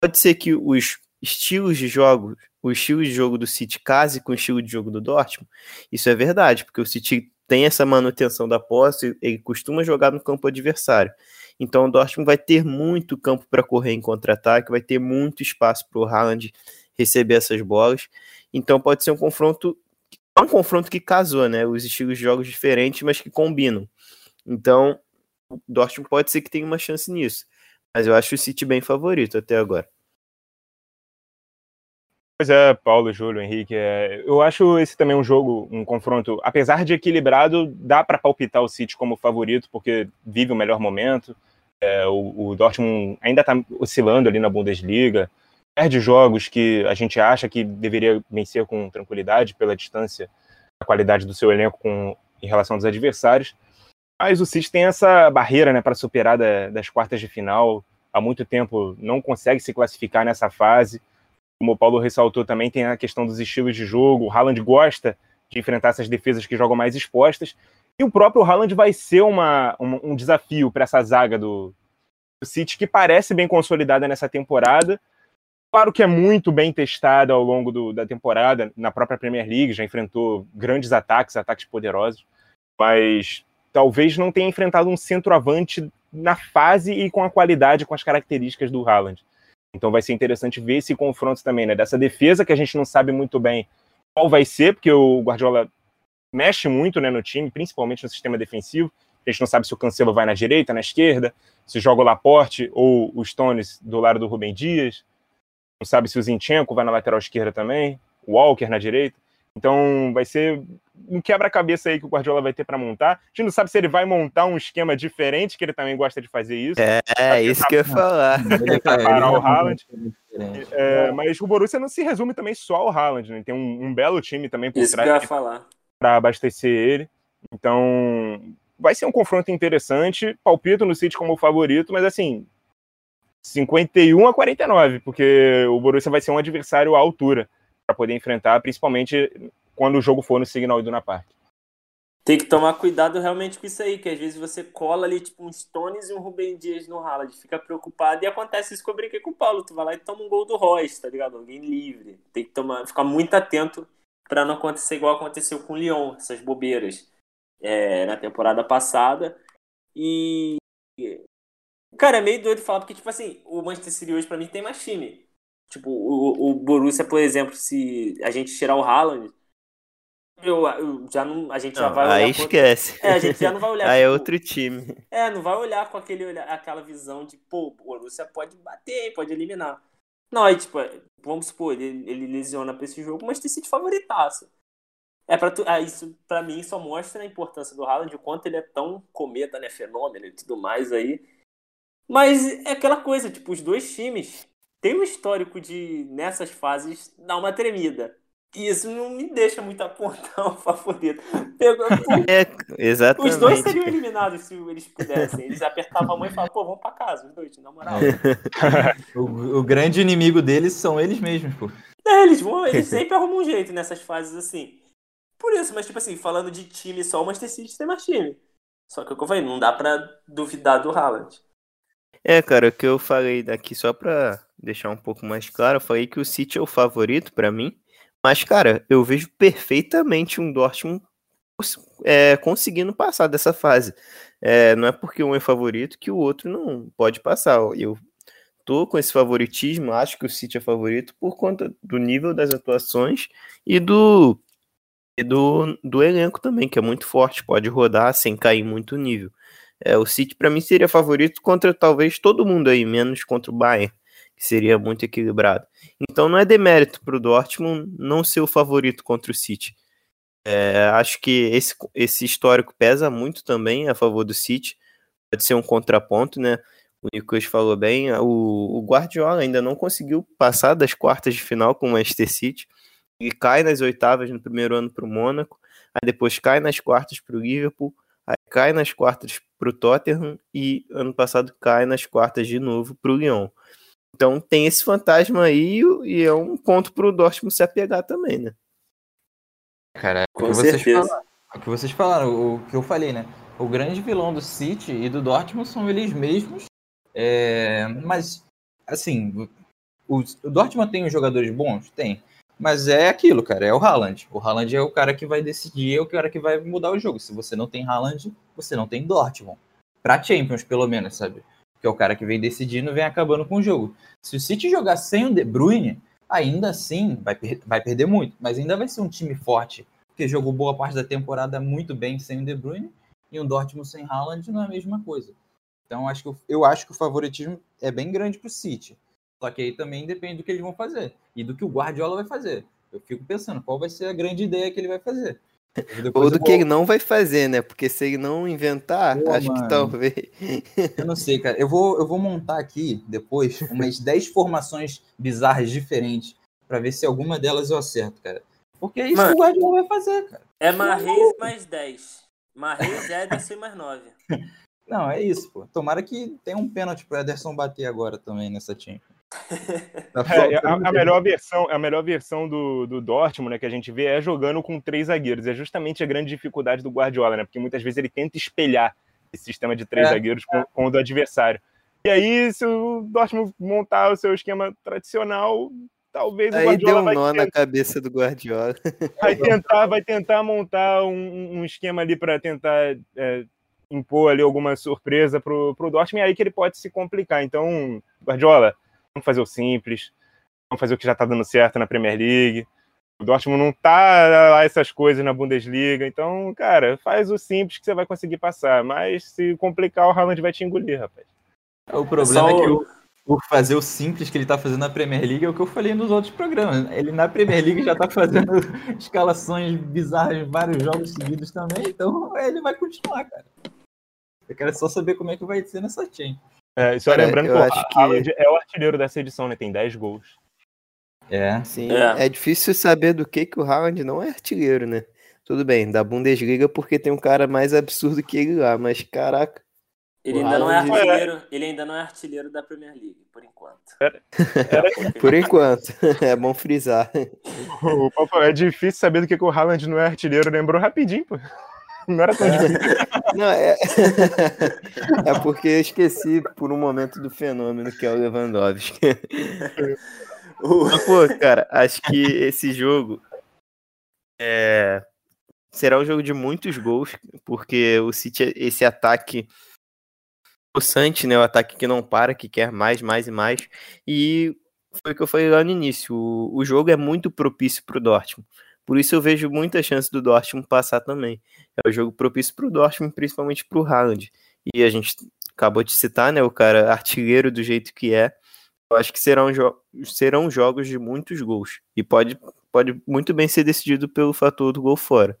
Pode ser que os estilos de jogo, o estilo de jogo do City case com o estilo de jogo do Dortmund. Isso é verdade, porque o City tem essa manutenção da posse, ele costuma jogar no campo adversário. Então o Dortmund vai ter muito campo para correr em contra-ataque, vai ter muito espaço para o Haaland receber essas bolas. Então pode ser um confronto, é um confronto que casou, né? Os estilos de jogos diferentes, mas que combinam. Então o Dortmund pode ser que tenha uma chance nisso. Mas eu acho o City bem favorito até agora. Pois é, Paulo, Júlio, Henrique. É, eu acho esse também um jogo, um confronto, apesar de equilibrado, dá para palpitar o City como favorito, porque vive o melhor momento. É, o, o, Dortmund ainda está oscilando ali na Bundesliga, perde jogos que a gente acha que deveria vencer com tranquilidade pela distância, a qualidade do seu elenco com, em relação aos adversários. Mas o City tem essa barreira né, para superar da, das quartas de final. Há muito tempo não consegue se classificar nessa fase como o Paulo ressaltou também, tem a questão dos estilos de jogo. O Haaland gosta de enfrentar essas defesas que jogam mais expostas. E o próprio Haaland vai ser uma, uma um desafio para essa zaga do, do City, que parece bem consolidada nessa temporada. Claro que é muito bem testada ao longo do, da temporada, na própria Premier League, já enfrentou grandes ataques, ataques poderosos, mas talvez não tenha enfrentado um centroavante na fase e com a qualidade, com as características do Haaland. Então vai ser interessante ver esse confronto também, né? Dessa defesa que a gente não sabe muito bem qual vai ser, porque o Guardiola mexe muito né, no time, principalmente no sistema defensivo. A gente não sabe se o Cancelo vai na direita, na esquerda, se joga o Laporte ou o Stones do lado do Rubem Dias. Não sabe se o Zinchenko vai na lateral esquerda também, o Walker na direita. Então vai ser um quebra-cabeça aí que o Guardiola vai ter para montar. A gente não sabe se ele vai montar um esquema diferente, que ele também gosta de fazer isso. É, é isso que eu ia falar. Parar o Haaland. É, mas o Borussia não se resume também só ao Haaland, né? Tem um, um belo time também por isso trás. Que eu ia falar. para abastecer ele. Então, vai ser um confronto interessante. Palpito no City como favorito, mas assim, 51 a 49, porque o Borussia vai ser um adversário à altura para poder enfrentar, principalmente quando o jogo for no Signal Iduna Park. Tem que tomar cuidado realmente com isso aí, que às vezes você cola ali tipo um Stones e um Rubem Dias no Haaland, fica preocupado e acontece isso que eu brinquei com o Paulo, tu vai lá e toma um gol do Royce, tá ligado? Alguém livre. Tem que tomar, ficar muito atento para não acontecer igual aconteceu com o Lyon, essas bobeiras é, na temporada passada. E cara, é meio doido falar porque tipo assim, o Manchester City hoje para mim tem mais time. Tipo, o, o Borussia, por exemplo, se a gente tirar o Haaland, eu, eu, já não, a gente não, já vai olhar. Aí esquece. É, a gente já não vai olhar. aí é tipo, é outro time. É, não vai olhar com aquele aquela visão de, pô, o Borussia pode bater, pode eliminar. Não, aí, tipo, vamos supor, ele, ele lesiona pra esse jogo, mas sido favoritaço. É para tu, ah, isso para mim só mostra a importância do Haaland, o quanto ele é tão cometa, né, fenômeno e tudo mais aí. Mas é aquela coisa, tipo, os dois times têm um histórico de nessas fases dar uma tremida. E isso não me deixa muito apontar o favorito. Pegou, é, exatamente. Os dois seriam eliminados se eles pudessem. Eles apertavam a mão e falavam, pô, vamos pra casa, os dois, na moral. o, o, grande inimigo deles são eles mesmos, pô. É, eles vão, eles sempre arrumam um jeito nessas fases assim. Por isso, mas tipo assim, falando de time só, o Manchester City tem mais time. Só que o que eu falei, não dá pra duvidar do Haaland. É, cara, o que eu falei daqui, só pra deixar um pouco mais claro, eu falei que o City é o favorito para mim. Mas, cara, eu vejo perfeitamente um Dortmund é, conseguindo passar dessa fase. É, não é porque um é favorito que o outro não pode passar. Eu tô com esse favoritismo, acho que o City é favorito por conta do nível das atuações e do e do, do elenco também, que é muito forte, pode rodar sem cair muito nível. É, o City para mim seria favorito contra talvez todo mundo aí, menos contra o Bayern que seria muito equilibrado. Então não é demérito para o Dortmund não ser o favorito contra o City. É, acho que esse, esse histórico pesa muito também a favor do City. Pode ser um contraponto, né? O Nicolas falou bem. O, o Guardiola ainda não conseguiu passar das quartas de final com o Manchester City. Ele cai nas oitavas no primeiro ano para o Mônaco, aí depois cai nas quartas para o Liverpool, aí cai nas quartas para o Tottenham e ano passado cai nas quartas de novo para o Lyon. Então tem esse fantasma aí e é um ponto pro Dortmund se apegar também, né? Cara, o que, vocês falaram, o que vocês falaram, o que eu falei, né? O grande vilão do City e do Dortmund são eles mesmos. É... Mas, assim, o, o Dortmund tem os jogadores bons? Tem. Mas é aquilo, cara, é o Haaland. O Haaland é o cara que vai decidir, é o cara que vai mudar o jogo. Se você não tem Haaland, você não tem Dortmund. Pra Champions, pelo menos, sabe? Que é o cara que vem decidindo, vem acabando com o jogo. Se o City jogar sem o De Bruyne, ainda assim vai, per vai perder muito, mas ainda vai ser um time forte, porque jogou boa parte da temporada muito bem sem o De Bruyne, e um Dortmund sem Haaland não é a mesma coisa. Então acho que eu, eu acho que o favoritismo é bem grande para o City. Só que aí também depende do que eles vão fazer e do que o Guardiola vai fazer. Eu fico pensando qual vai ser a grande ideia que ele vai fazer. Ou do que ele não vai fazer, né? Porque se ele não inventar, Pô, acho mano. que talvez. Eu não sei, cara. Eu vou, eu vou montar aqui depois umas 10 formações bizarras diferentes para ver se alguma delas eu acerto, cara. Porque é isso mano, que o Guardiola vai fazer, cara. É Marreis mais 10. Marreis, Ederson mais 9. Não, é isso, pô. Tomara que tenha um pênalti pro Ederson bater agora também nessa time. Tá é, a, a, melhor versão, a melhor versão do, do Dortmund, né, que a gente vê é jogando com três zagueiros. É justamente a grande dificuldade do Guardiola, né? Porque muitas vezes ele tenta espelhar esse sistema de três é, zagueiros com, com, o do adversário. E aí, se o Dortmund montar o seu esquema tradicional, talvez aí o Guardiola deu um nó na cabeça do Guardiola. Vai tentar, vai tentar montar um, um esquema ali para tentar é, impor ali alguma surpresa pro, pro Dortmund, e aí que ele pode se complicar. Então, Guardiola, vamos fazer o simples, vamos fazer o que já está dando certo na Premier League. O Dortmund não tá lá essas coisas na Bundesliga, então, cara, faz o simples que você vai conseguir passar. Mas se complicar, o Haaland vai te engolir, rapaz. O problema é, é que o, o fazer o simples que ele tá fazendo na Premier League é o que eu falei nos outros programas. Ele na Premier League já tá fazendo escalações bizarras em vários jogos seguidos também, então ele vai continuar, cara. Eu quero só saber como é que vai ser nessa chain. É, só Cara, lembrando que o que... é o artilheiro dessa edição, né? Tem 10 gols. É. Sim, é. é. difícil saber do que, que o Haaland não é artilheiro, né? Tudo bem, da Bundesliga porque tem um cara mais absurdo que ele lá, mas caraca. Ele ainda, não é artilheiro, ele ainda não é artilheiro da Premier League, por enquanto. Era... por enquanto, é bom frisar. O é difícil saber do que, que o Haaland não é artilheiro, lembrou rapidinho, pô. Não era tão difícil. Não, é... é porque eu esqueci por um momento do fenômeno que é o Lewandowski. Mas, pô, cara, acho que esse jogo é... será um jogo de muitos gols, porque o City, esse ataque possante, né? O ataque que não para, que quer mais, mais e mais. E foi o que eu falei lá no início. O, o jogo é muito propício para o Dortmund. Por isso eu vejo muita chance do Dortmund passar também. É o jogo propício para o Dortmund, principalmente para o Haaland. E a gente acabou de citar, né? O cara artilheiro do jeito que é. Eu acho que serão, jo serão jogos de muitos gols. E pode, pode muito bem ser decidido pelo fator do gol fora.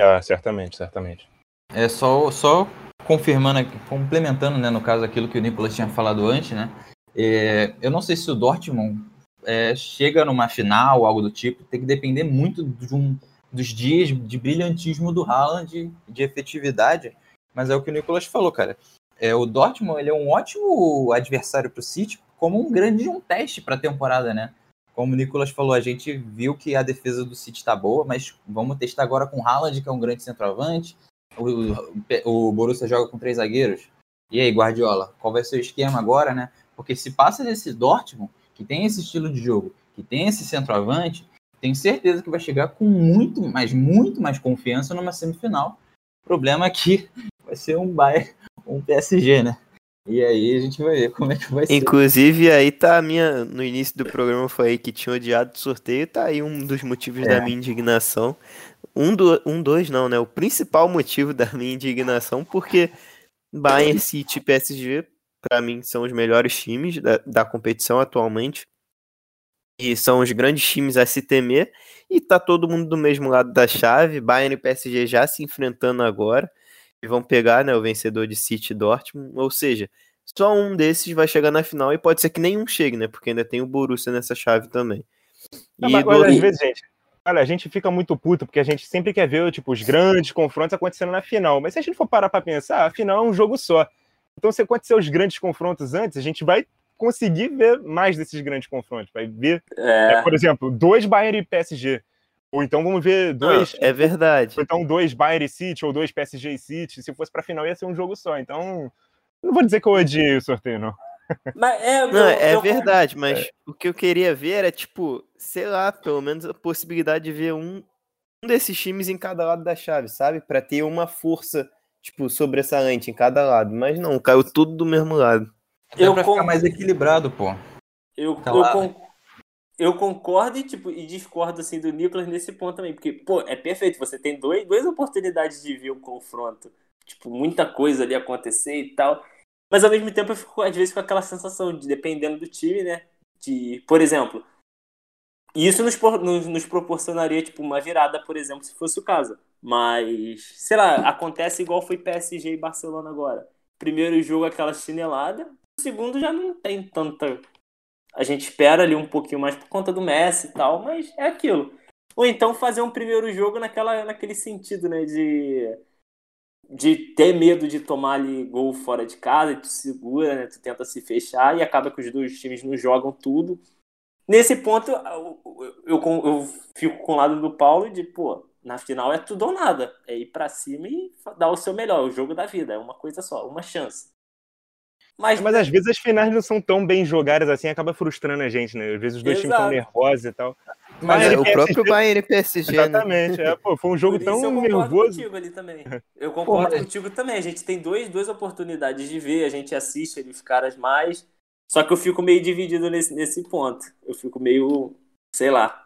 Ah, certamente, certamente. É só, só confirmando, complementando, né, no caso aquilo que o Nicolas tinha falado antes, né? É, eu não sei se o Dortmund é, chega numa final, algo do tipo, tem que depender muito de um, dos dias de brilhantismo do Haaland, de, de efetividade, mas é o que o Nicolas falou, cara. É, o Dortmund ele é um ótimo adversário para o City, como um grande um teste para a temporada, né? Como o Nicolas falou, a gente viu que a defesa do City está boa, mas vamos testar agora com o Haaland, que é um grande centroavante, o, o Borussia joga com três zagueiros. E aí, Guardiola, qual vai ser o esquema agora, né? Porque se passa desse Dortmund, que tem esse estilo de jogo, que tem esse centroavante, tenho certeza que vai chegar com muito, mas muito mais confiança numa semifinal. O problema é que vai ser um Bayern, um PSG, né? E aí a gente vai ver como é que vai ser. Inclusive, aí tá a minha. No início do programa foi aí que tinha odiado o sorteio, tá aí um dos motivos é. da minha indignação. Um, do, um, dois, não, né? O principal motivo da minha indignação, porque Bayern City PSG, para mim, são os melhores times da, da competição atualmente. E são os grandes times a se temer. E tá todo mundo do mesmo lado da chave. Bayern e PSG já se enfrentando agora. E vão pegar né, o vencedor de City e Dortmund. Ou seja, só um desses vai chegar na final. E pode ser que nenhum chegue, né? Porque ainda tem o Borussia nessa chave também. Não, e mas, do... às vezes, gente, Olha, a gente fica muito puto porque a gente sempre quer ver tipo, os grandes confrontos acontecendo na final. Mas se a gente for parar para pensar, a final é um jogo só. Então, se acontecer os grandes confrontos antes, a gente vai conseguir ver mais desses grandes confrontos. Vai ver, é. É, por exemplo, dois Bayern e PSG. Ou então vamos ver dois. Não, é verdade. Ou então dois Bayern e City, ou dois PSG e City. Se fosse pra final, ia ser um jogo só. Então, não vou dizer que eu odiei o sorteio, não. Mas é, não, eu, é eu... verdade, mas é. o que eu queria ver era, tipo, sei lá, pelo menos a possibilidade de ver um, um desses times em cada lado da chave, sabe? Para ter uma força, tipo, sobressalente em cada lado. Mas não, caiu tudo do mesmo lado. Eu é pra ficar mais equilibrado, pô. Eu, eu, con... eu, concordo e, tipo, e discordo assim, do Nicolas nesse ponto também. Porque, pô, é perfeito. Você tem dois, duas oportunidades de ver o confronto. Tipo, muita coisa ali acontecer e tal. Mas ao mesmo tempo eu fico, às vezes, com aquela sensação de, dependendo do time, né? De, por exemplo, isso nos, nos, nos, proporcionaria, tipo, uma virada, por exemplo, se fosse o caso. Mas, sei lá, acontece igual foi PSG e Barcelona agora. Primeiro jogo, aquela chinelada. Segundo já não tem tanta. A gente espera ali um pouquinho mais por conta do Messi e tal, mas é aquilo. Ou então fazer um primeiro jogo naquela, naquele sentido, né? De de ter medo de tomar ali gol fora de casa, e tu segura, né? Tu tenta se fechar e acaba que os dois times não jogam tudo. Nesse ponto, eu, eu, eu fico com o lado do Paulo de, pô, na final é tudo ou nada. É ir para cima e dar o seu melhor, é o jogo da vida, é uma coisa só, uma chance. Mas, mas às vezes as finais não são tão bem jogadas assim, acaba frustrando a gente, né? Às vezes os dois Exato. times estão nervosos e tal. Mas é, o próprio Bayern e PSG. Né? Exatamente. Né? É, pô, foi um jogo tão eu nervoso. Contigo ali também. Eu concordo pô, contigo também. A gente tem dois, duas oportunidades de ver, a gente assiste ali os caras mais. Só que eu fico meio dividido nesse, nesse ponto. Eu fico meio, sei lá.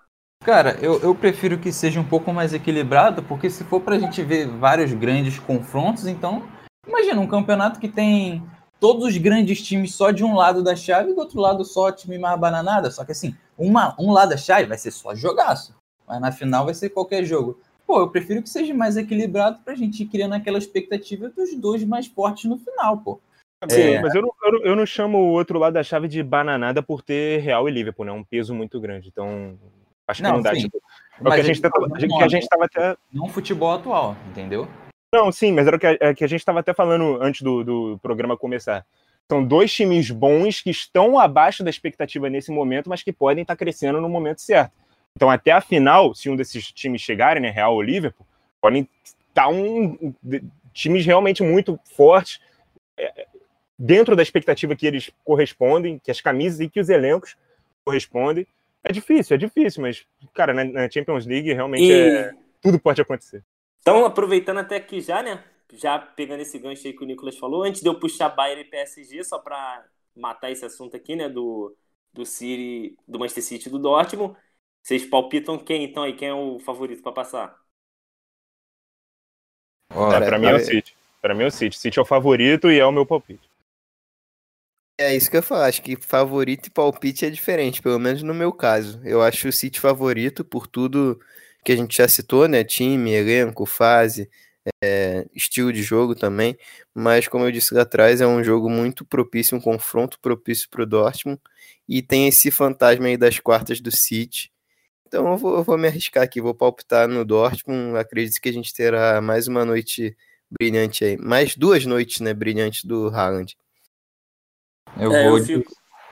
Cara, eu, eu prefiro que seja um pouco mais equilibrado, porque se for pra gente ver vários grandes confrontos, então. Imagina um campeonato que tem todos os grandes times só de um lado da chave e do outro lado só time mais bananada. Só que assim, uma, um lado da chave vai ser só jogaço, mas na final vai ser qualquer jogo. Pô, eu prefiro que seja mais equilibrado pra gente ir criando aquela expectativa dos dois mais fortes no final, pô. Sim, é... mas eu não, eu, não, eu não chamo o outro lado da chave de bananada por ter Real e Liverpool, né? Um peso muito grande. Então, Acho que não, não dá. Tipo, é o que a gente, tava, que a gente tava até. Não futebol atual, entendeu? Não, sim, mas era o que a, é que a gente estava até falando antes do, do programa começar. São dois times bons que estão abaixo da expectativa nesse momento, mas que podem estar crescendo no momento certo. Então, até a final, se um desses times chegarem, né, Real ou Liverpool, podem estar um, times realmente muito fortes, é, dentro da expectativa que eles correspondem, que as camisas e que os elencos correspondem. É difícil, é difícil, mas, cara, na, na Champions League realmente e... é, tudo pode acontecer. Então, aproveitando até aqui já, né? Já pegando esse gancho aí que o Nicolas falou, antes de eu puxar Bayern e PSG, só para matar esse assunto aqui, né? Do, do City, do Manchester City e do Dortmund. Vocês palpitam quem, então, aí? Quem é o favorito para passar? Olha, para mim é o City. Para mim é o City. City é o favorito e é o meu palpite. É isso que eu falo, acho que favorito e palpite é diferente, pelo menos no meu caso. Eu acho o City favorito por tudo que a gente já citou, né? Time, elenco, fase, é, estilo de jogo também. Mas, como eu disse lá atrás, é um jogo muito propício, um confronto propício para o Dortmund. E tem esse fantasma aí das quartas do City. Então eu vou, eu vou me arriscar aqui, vou palpitar no Dortmund. Acredito que a gente terá mais uma noite brilhante aí. Mais duas noites, né, brilhantes do Haaland. Eu é, vou eu de,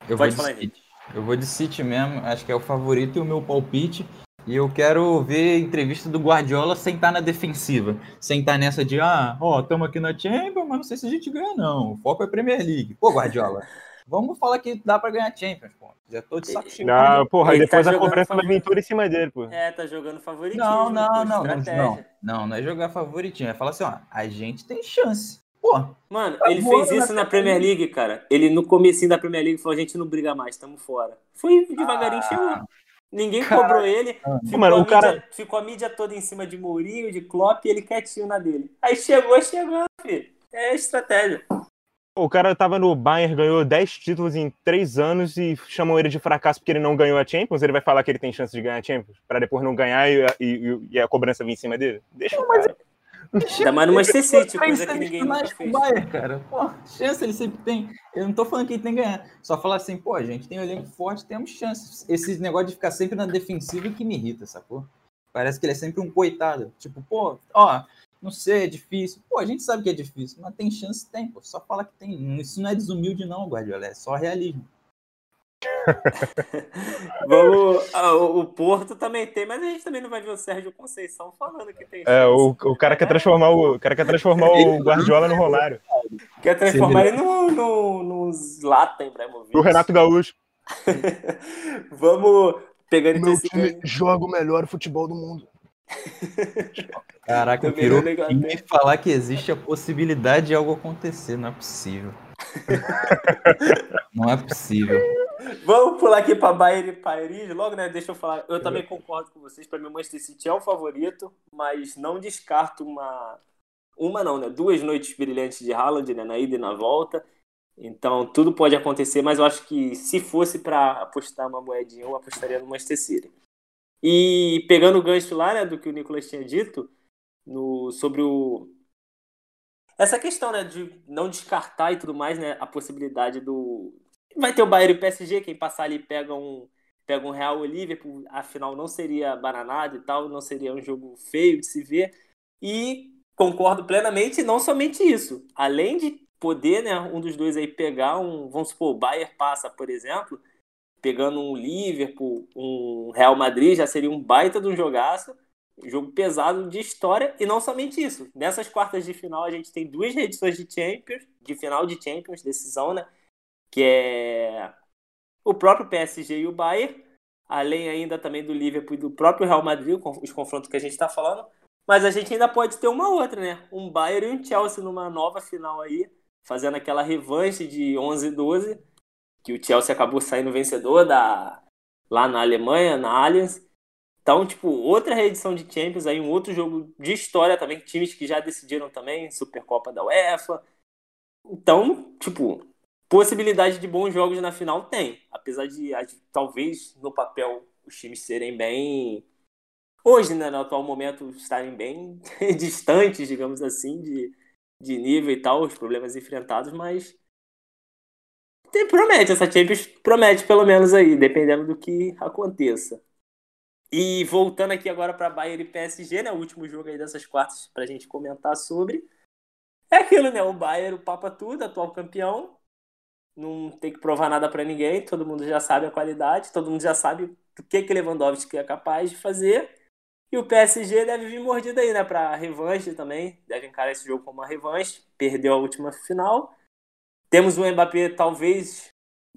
eu vou de City. Eu vou de City mesmo, acho que é o favorito e o meu palpite. E eu quero ver entrevista do Guardiola sem estar na defensiva. Sem estar nessa de, ah, ó, estamos aqui na Champions, mas não sei se a gente ganha, não. O foco é Premier League. Pô, Guardiola, vamos falar que dá para ganhar Champions, pô. Já tô de saco cheio. Não, porra, aí depois tá a cobrança vai vir tudo em cima dele, pô. É, tá jogando favoritinho. Não, não, não, não, não, não, não é jogar favoritinho. É falar assim, ó, a gente tem chance. Pô, Mano, tá ele fez isso na Premier League, cara. Ele no comecinho da Premier League falou: a gente não briga mais, estamos fora. Foi devagarinho, ah, chegou. Ninguém cara, cobrou ele. Ficou, mano, a mídia, cara... ficou a mídia toda em cima de Mourinho, de Klopp e ele quietinho na dele. Aí chegou, chegou, filho. É estratégia. O cara tava no Bayern, ganhou 10 títulos em 3 anos e chamou ele de fracasso porque ele não ganhou a Champions. Ele vai falar que ele tem chance de ganhar a Champions para depois não ganhar e, e, e, a cobrança vir em cima dele? Deixa não, mas Ainda mais no Manchester City, coisa que ninguém nunca fez. Bayern, cara. Pô, chance ele sempre tem. Eu não tô falando que ele tem que ganhar. Só falar assim, pô, a gente tem um elenco forte, temos chances. Esse negócio de ficar sempre na defensiva que me irrita, sacou? Parece que ele é sempre um coitado. Tipo, pô, ó, não sei, é difícil. Pô, a gente sabe que é difícil, mas tem chance, tem, pô. Só fala que tem. Isso não é desumilde, não, Guardiola. É só realismo. Vamos, ah, o Porto também tem, mas a gente também não vai ver o Sérgio Conceição falando que tem. É, o, o cara quer transformar o, o cara quer transformar o Guardiola no Rolário. Quer transformar ele no, no, no Zlatan Ibrahimovic. O Renato Gaúcho. Vamos pegando Meu time joga o melhor futebol do mundo. Caraca, virou e falar que existe a possibilidade de algo acontecer, não é possível. não é possível. Vamos pular aqui para Bayern e Paris logo, né? Deixa eu falar. Eu também concordo com vocês. Para mim, o Manchester City é o favorito, mas não descarto uma. Uma não, né? Duas noites brilhantes de Haaland, né? Na ida e na volta. Então, tudo pode acontecer, mas eu acho que se fosse para apostar uma moedinha, eu apostaria no Manchester City. E pegando o gancho lá, né, do que o Nicolas tinha dito, no, sobre o. Essa questão, né, de não descartar e tudo mais, né, a possibilidade do, Vai ter o Bayern e o PSG, quem passar ali pega um, pega um Real ou Liverpool, afinal não seria bananado e tal, não seria um jogo feio de se ver. E concordo plenamente, não somente isso. Além de poder, né, um dos dois aí pegar um, vamos supor, o Bayern passa, por exemplo, pegando um Liverpool, um Real Madrid, já seria um baita de um jogaço, jogo pesado de história, e não somente isso. Nessas quartas de final a gente tem duas edições de Champions, de final de Champions, decisão, né? que é o próprio PSG e o Bayern, além ainda também do Liverpool e do próprio Real Madrid, os confrontos que a gente está falando. Mas a gente ainda pode ter uma outra, né? Um Bayern e um Chelsea numa nova final aí, fazendo aquela revanche de 11 e 12, que o Chelsea acabou saindo vencedor da lá na Alemanha, na Allianz. Então, tipo, outra reedição de Champions aí, um outro jogo de história também, times que já decidiram também, Supercopa da UEFA. Então, tipo, possibilidade de bons jogos na final tem. Apesar de, talvez, no papel, os times serem bem. Hoje, né, no atual momento, estarem bem distantes, digamos assim, de, de nível e tal, os problemas enfrentados, mas. Promete, essa Champions promete, pelo menos aí, dependendo do que aconteça. E voltando aqui agora para Bayern e PSG, né? O último jogo aí dessas quartas para a gente comentar sobre. É aquilo, né? O Bayern, o Papa tudo, atual campeão. Não tem que provar nada para ninguém, todo mundo já sabe a qualidade, todo mundo já sabe o que que Lewandowski é capaz de fazer. E o PSG deve vir mordido aí, né? Para revanche também. Deve encarar esse jogo como uma revanche. Perdeu a última final. Temos um Mbappé talvez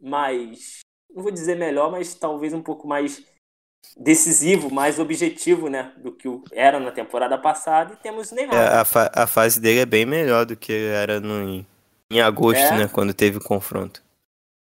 mais. Não vou dizer melhor, mas talvez um pouco mais decisivo, mais objetivo, né, do que era na temporada passada. E temos Neymar. É, a, fa a, fase dele é bem melhor do que era no, em agosto, é. né, quando teve o confronto.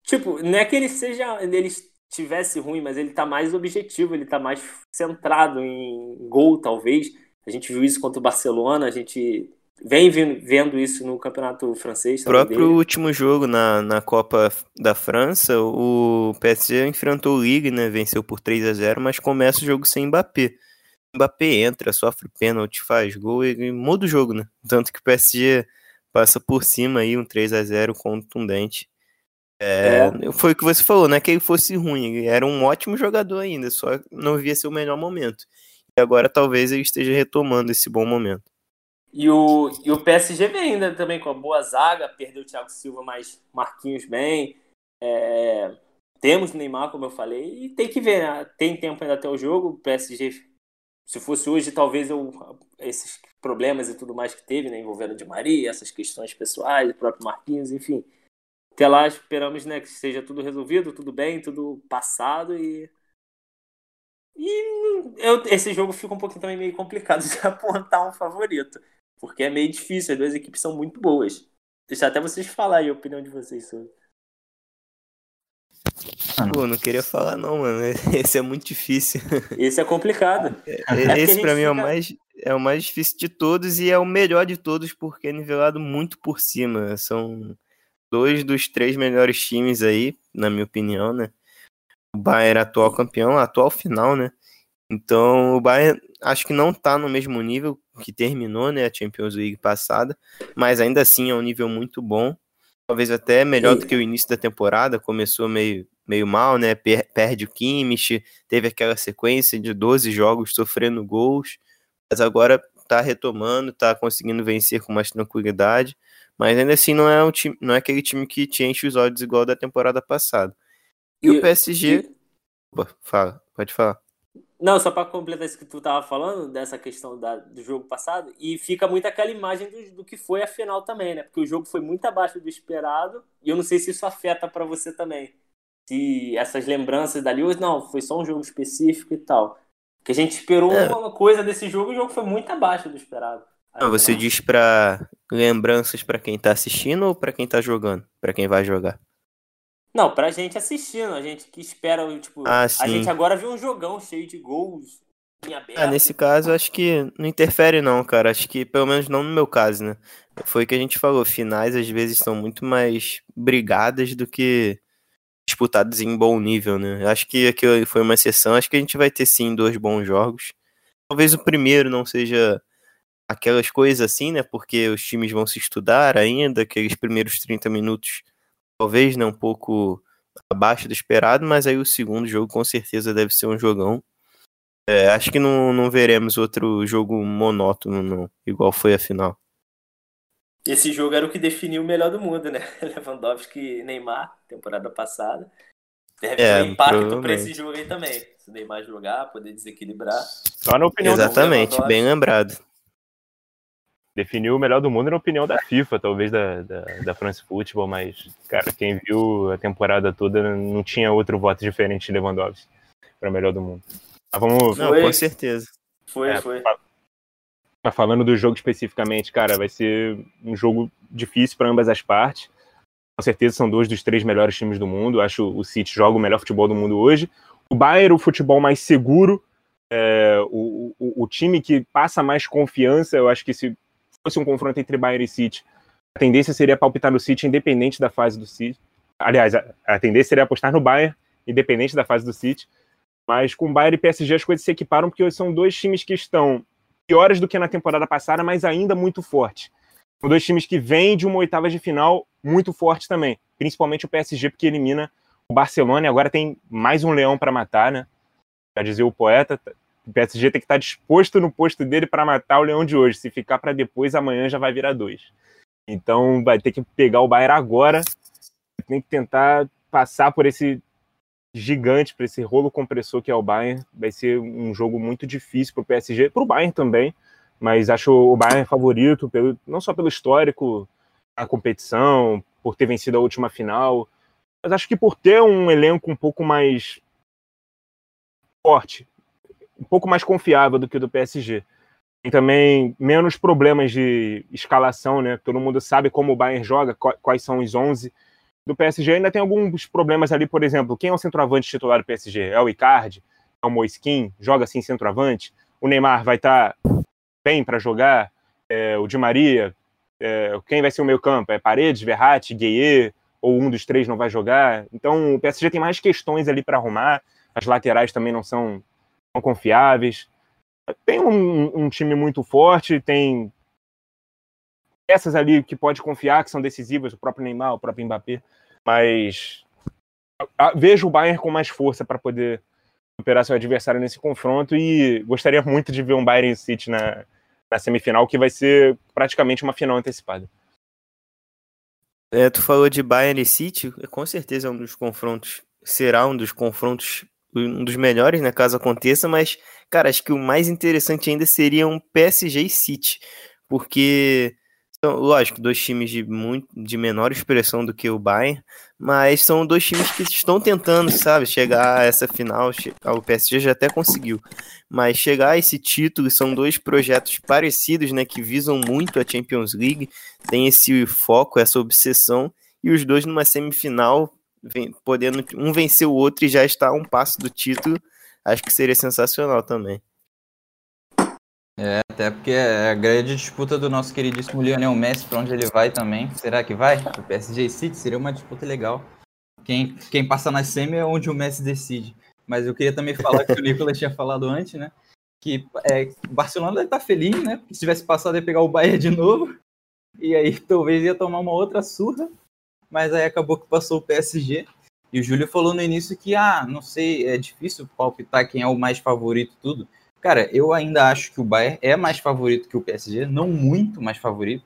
Tipo, não é que ele seja, ele tivesse ruim, mas ele tá mais objetivo, ele tá mais centrado em gol, talvez. A gente viu isso contra o Barcelona, a gente vem vendo isso no campeonato francês. O próprio dele. último jogo na, na Copa da França, o PSG enfrentou o Ligue, né? Venceu por 3 a 0 mas começa o jogo sem Mbappé. Mbappé entra, sofre pênalti, faz gol e muda o jogo, né? Tanto que o PSG passa por cima aí, um 3 a 0 contundente. É, é. Foi o que você falou, não é que ele fosse ruim, ele era um ótimo jogador ainda, só não via ser o melhor momento. E agora talvez ele esteja retomando esse bom momento. E o, e o PSG vem ainda também com a boa zaga, perdeu o Thiago Silva, mas Marquinhos bem. É, temos Neymar, como eu falei, e tem que ver, né? tem tempo ainda até o jogo. O PSG, se fosse hoje, talvez eu, esses problemas e tudo mais que teve, né, envolvendo Di Maria, essas questões pessoais, o próprio Marquinhos, enfim. Até lá esperamos né, que seja tudo resolvido, tudo bem, tudo passado e. E eu, esse jogo fica um pouquinho também meio complicado de apontar um favorito. Porque é meio difícil, as duas equipes são muito boas. Deixa até vocês falarem a opinião de vocês sobre. Pô, não queria falar não, mano. Esse é muito difícil. Esse é complicado. É, é esse para mim fica... é, o mais, é o mais difícil de todos e é o melhor de todos porque é nivelado muito por cima. São dois dos três melhores times aí, na minha opinião, né? O Bayern atual campeão, atual final, né? Então o Bayern acho que não está no mesmo nível que terminou né, a Champions League passada, mas ainda assim é um nível muito bom. Talvez até melhor do que o início da temporada, começou meio, meio mal, né? Per perde o Kimmich, teve aquela sequência de 12 jogos sofrendo gols, mas agora está retomando, está conseguindo vencer com mais tranquilidade, mas ainda assim não é, um time, não é aquele time que te enche os olhos igual da temporada passada. E, e o PSG. E... Opa, fala, pode falar. Não, só para completar isso que tu tava falando, dessa questão da, do jogo passado, e fica muito aquela imagem do, do, que foi a final também, né? Porque o jogo foi muito abaixo do esperado, e eu não sei se isso afeta para você também. Se essas lembranças dali, ou não, foi só um jogo específico e tal. Que a gente esperou é. uma coisa desse jogo e o jogo foi muito abaixo do esperado. Não, você diz para lembranças para quem tá assistindo ou para quem tá jogando? Para quem vai jogar? Não, pra gente assistindo, a gente que espera, tipo, ah, a gente agora viu um jogão cheio de gols em aberto. Ah, nesse caso, acho que não interfere não, cara. Acho que, pelo menos não no meu caso, né? Foi o que a gente falou, finais às vezes são muito mais brigadas do que disputadas em bom nível, né? Acho que aquilo foi uma exceção, acho que a gente vai ter sim dois bons jogos. Talvez o primeiro não seja aquelas coisas assim, né? Porque os times vão se estudar ainda, aqueles primeiros 30 minutos talvez né, um pouco abaixo do esperado, mas aí o segundo jogo com certeza deve ser um jogão. É, acho que não, não veremos outro jogo monótono, não, igual foi a final. Esse jogo era o que definiu o melhor do mundo, né? Lewandowski e Neymar, temporada passada. Deve é, ter impacto para esse jogo aí também. Se o Neymar jogar, poder desequilibrar. Só na opinião Exatamente, bem lembrado definiu o melhor do mundo na opinião da FIFA, talvez da, da, da France Football, mas, cara, quem viu a temporada toda não tinha outro voto diferente de Lewandowski para o melhor do mundo. Mas vamos... Não, com certeza. Foi, é, foi. Mas falando do jogo especificamente, cara, vai ser um jogo difícil para ambas as partes. Com certeza são dois dos três melhores times do mundo. Acho o City joga o melhor futebol do mundo hoje. O Bayern, o futebol mais seguro, é, o, o, o, time que passa mais confiança. Eu acho que se fosse um confronto entre Bayern e City, a tendência seria palpitar no City independente da fase do City. Aliás, a, tendência seria apostar no Bayern independente da fase do City. Mas com Bayern e PSG as coisas se equiparam porque são dois times que estão piores do que na temporada passada, mas ainda muito fortes. São dois times que vêm de uma oitava de final muito forte também, principalmente o PSG porque elimina o Barcelona e agora tem mais um leão para matar, né? Já dizia o poeta, o PSG tem que estar disposto no posto dele para matar o leão de hoje. Se ficar para depois, amanhã já vai virar dois. Então vai ter que pegar o Bayern agora. Tem que tentar passar por esse gigante, por esse rolo compressor que é o Bayern. Vai ser um jogo muito difícil para o PSG, para o Bayern também. Mas acho o Bayern favorito, pelo, não só pelo histórico, a competição, por ter vencido a última final, mas acho que por ter um elenco um pouco mais forte, um pouco mais confiável do que o do PSG. Tem também menos problemas de escalação, né? Todo mundo sabe como o Bayern joga, quais são os 11 do PSG. Ainda tem alguns problemas ali, por exemplo, quem é o centroavante titular do PSG? É o Icardi? É o Moiskin? Joga assim centroavante? O Neymar vai estar tá bem para jogar? É, o Di Maria? É, quem vai ser o meio campo? É Paredes, Verratti, Gueye? Ou um dos três não vai jogar? Então o PSG tem mais questões ali para arrumar. As laterais também não são são confiáveis. Tem um, um, time muito forte, tem peças ali que pode confiar, que são decisivas, o próprio Neymar, o próprio Mbappé, mas vejo o Bayern com mais força para poder superar seu adversário nesse confronto e gostaria muito de ver um Bayern City na, na semifinal, que vai ser praticamente uma final antecipada. É, tu falou de Bayern e City, com certeza é um dos confrontos, será um dos confrontos um dos melhores, né, caso aconteça, mas, cara, acho que o mais interessante ainda seria um PSG e City, porque lógico, dois times de, muito, de menor expressão do que o Bayern, mas são dois times que estão tentando, sabe, chegar a essa final, o PSG já até conseguiu, mas chegar a esse título são dois projetos parecidos, né, que visam muito a Champions League, tem esse foco, essa obsessão, e os dois numa semifinal podendo um vencer o outro e já estar a um passo do título, acho que seria sensacional também. É, até porque é a grande disputa do nosso queridíssimo Lionel Messi, para onde ele vai também. Será que vai? O PSG City seria uma disputa legal. Quem, quem passa na semi é onde o Messi decide. Mas eu queria também falar que o Nicolas tinha falado antes, né? Que é, o Barcelona deve estar tá feliz, né? Se tivesse passado ia pegar o Bayern de novo. E aí talvez ia tomar uma outra surra mas aí acabou que passou o PSG. E o Júlio falou no início que, ah, não sei, é difícil palpitar quem é o mais favorito tudo. Cara, eu ainda acho que o Bayern é mais favorito que o PSG, não muito mais favorito.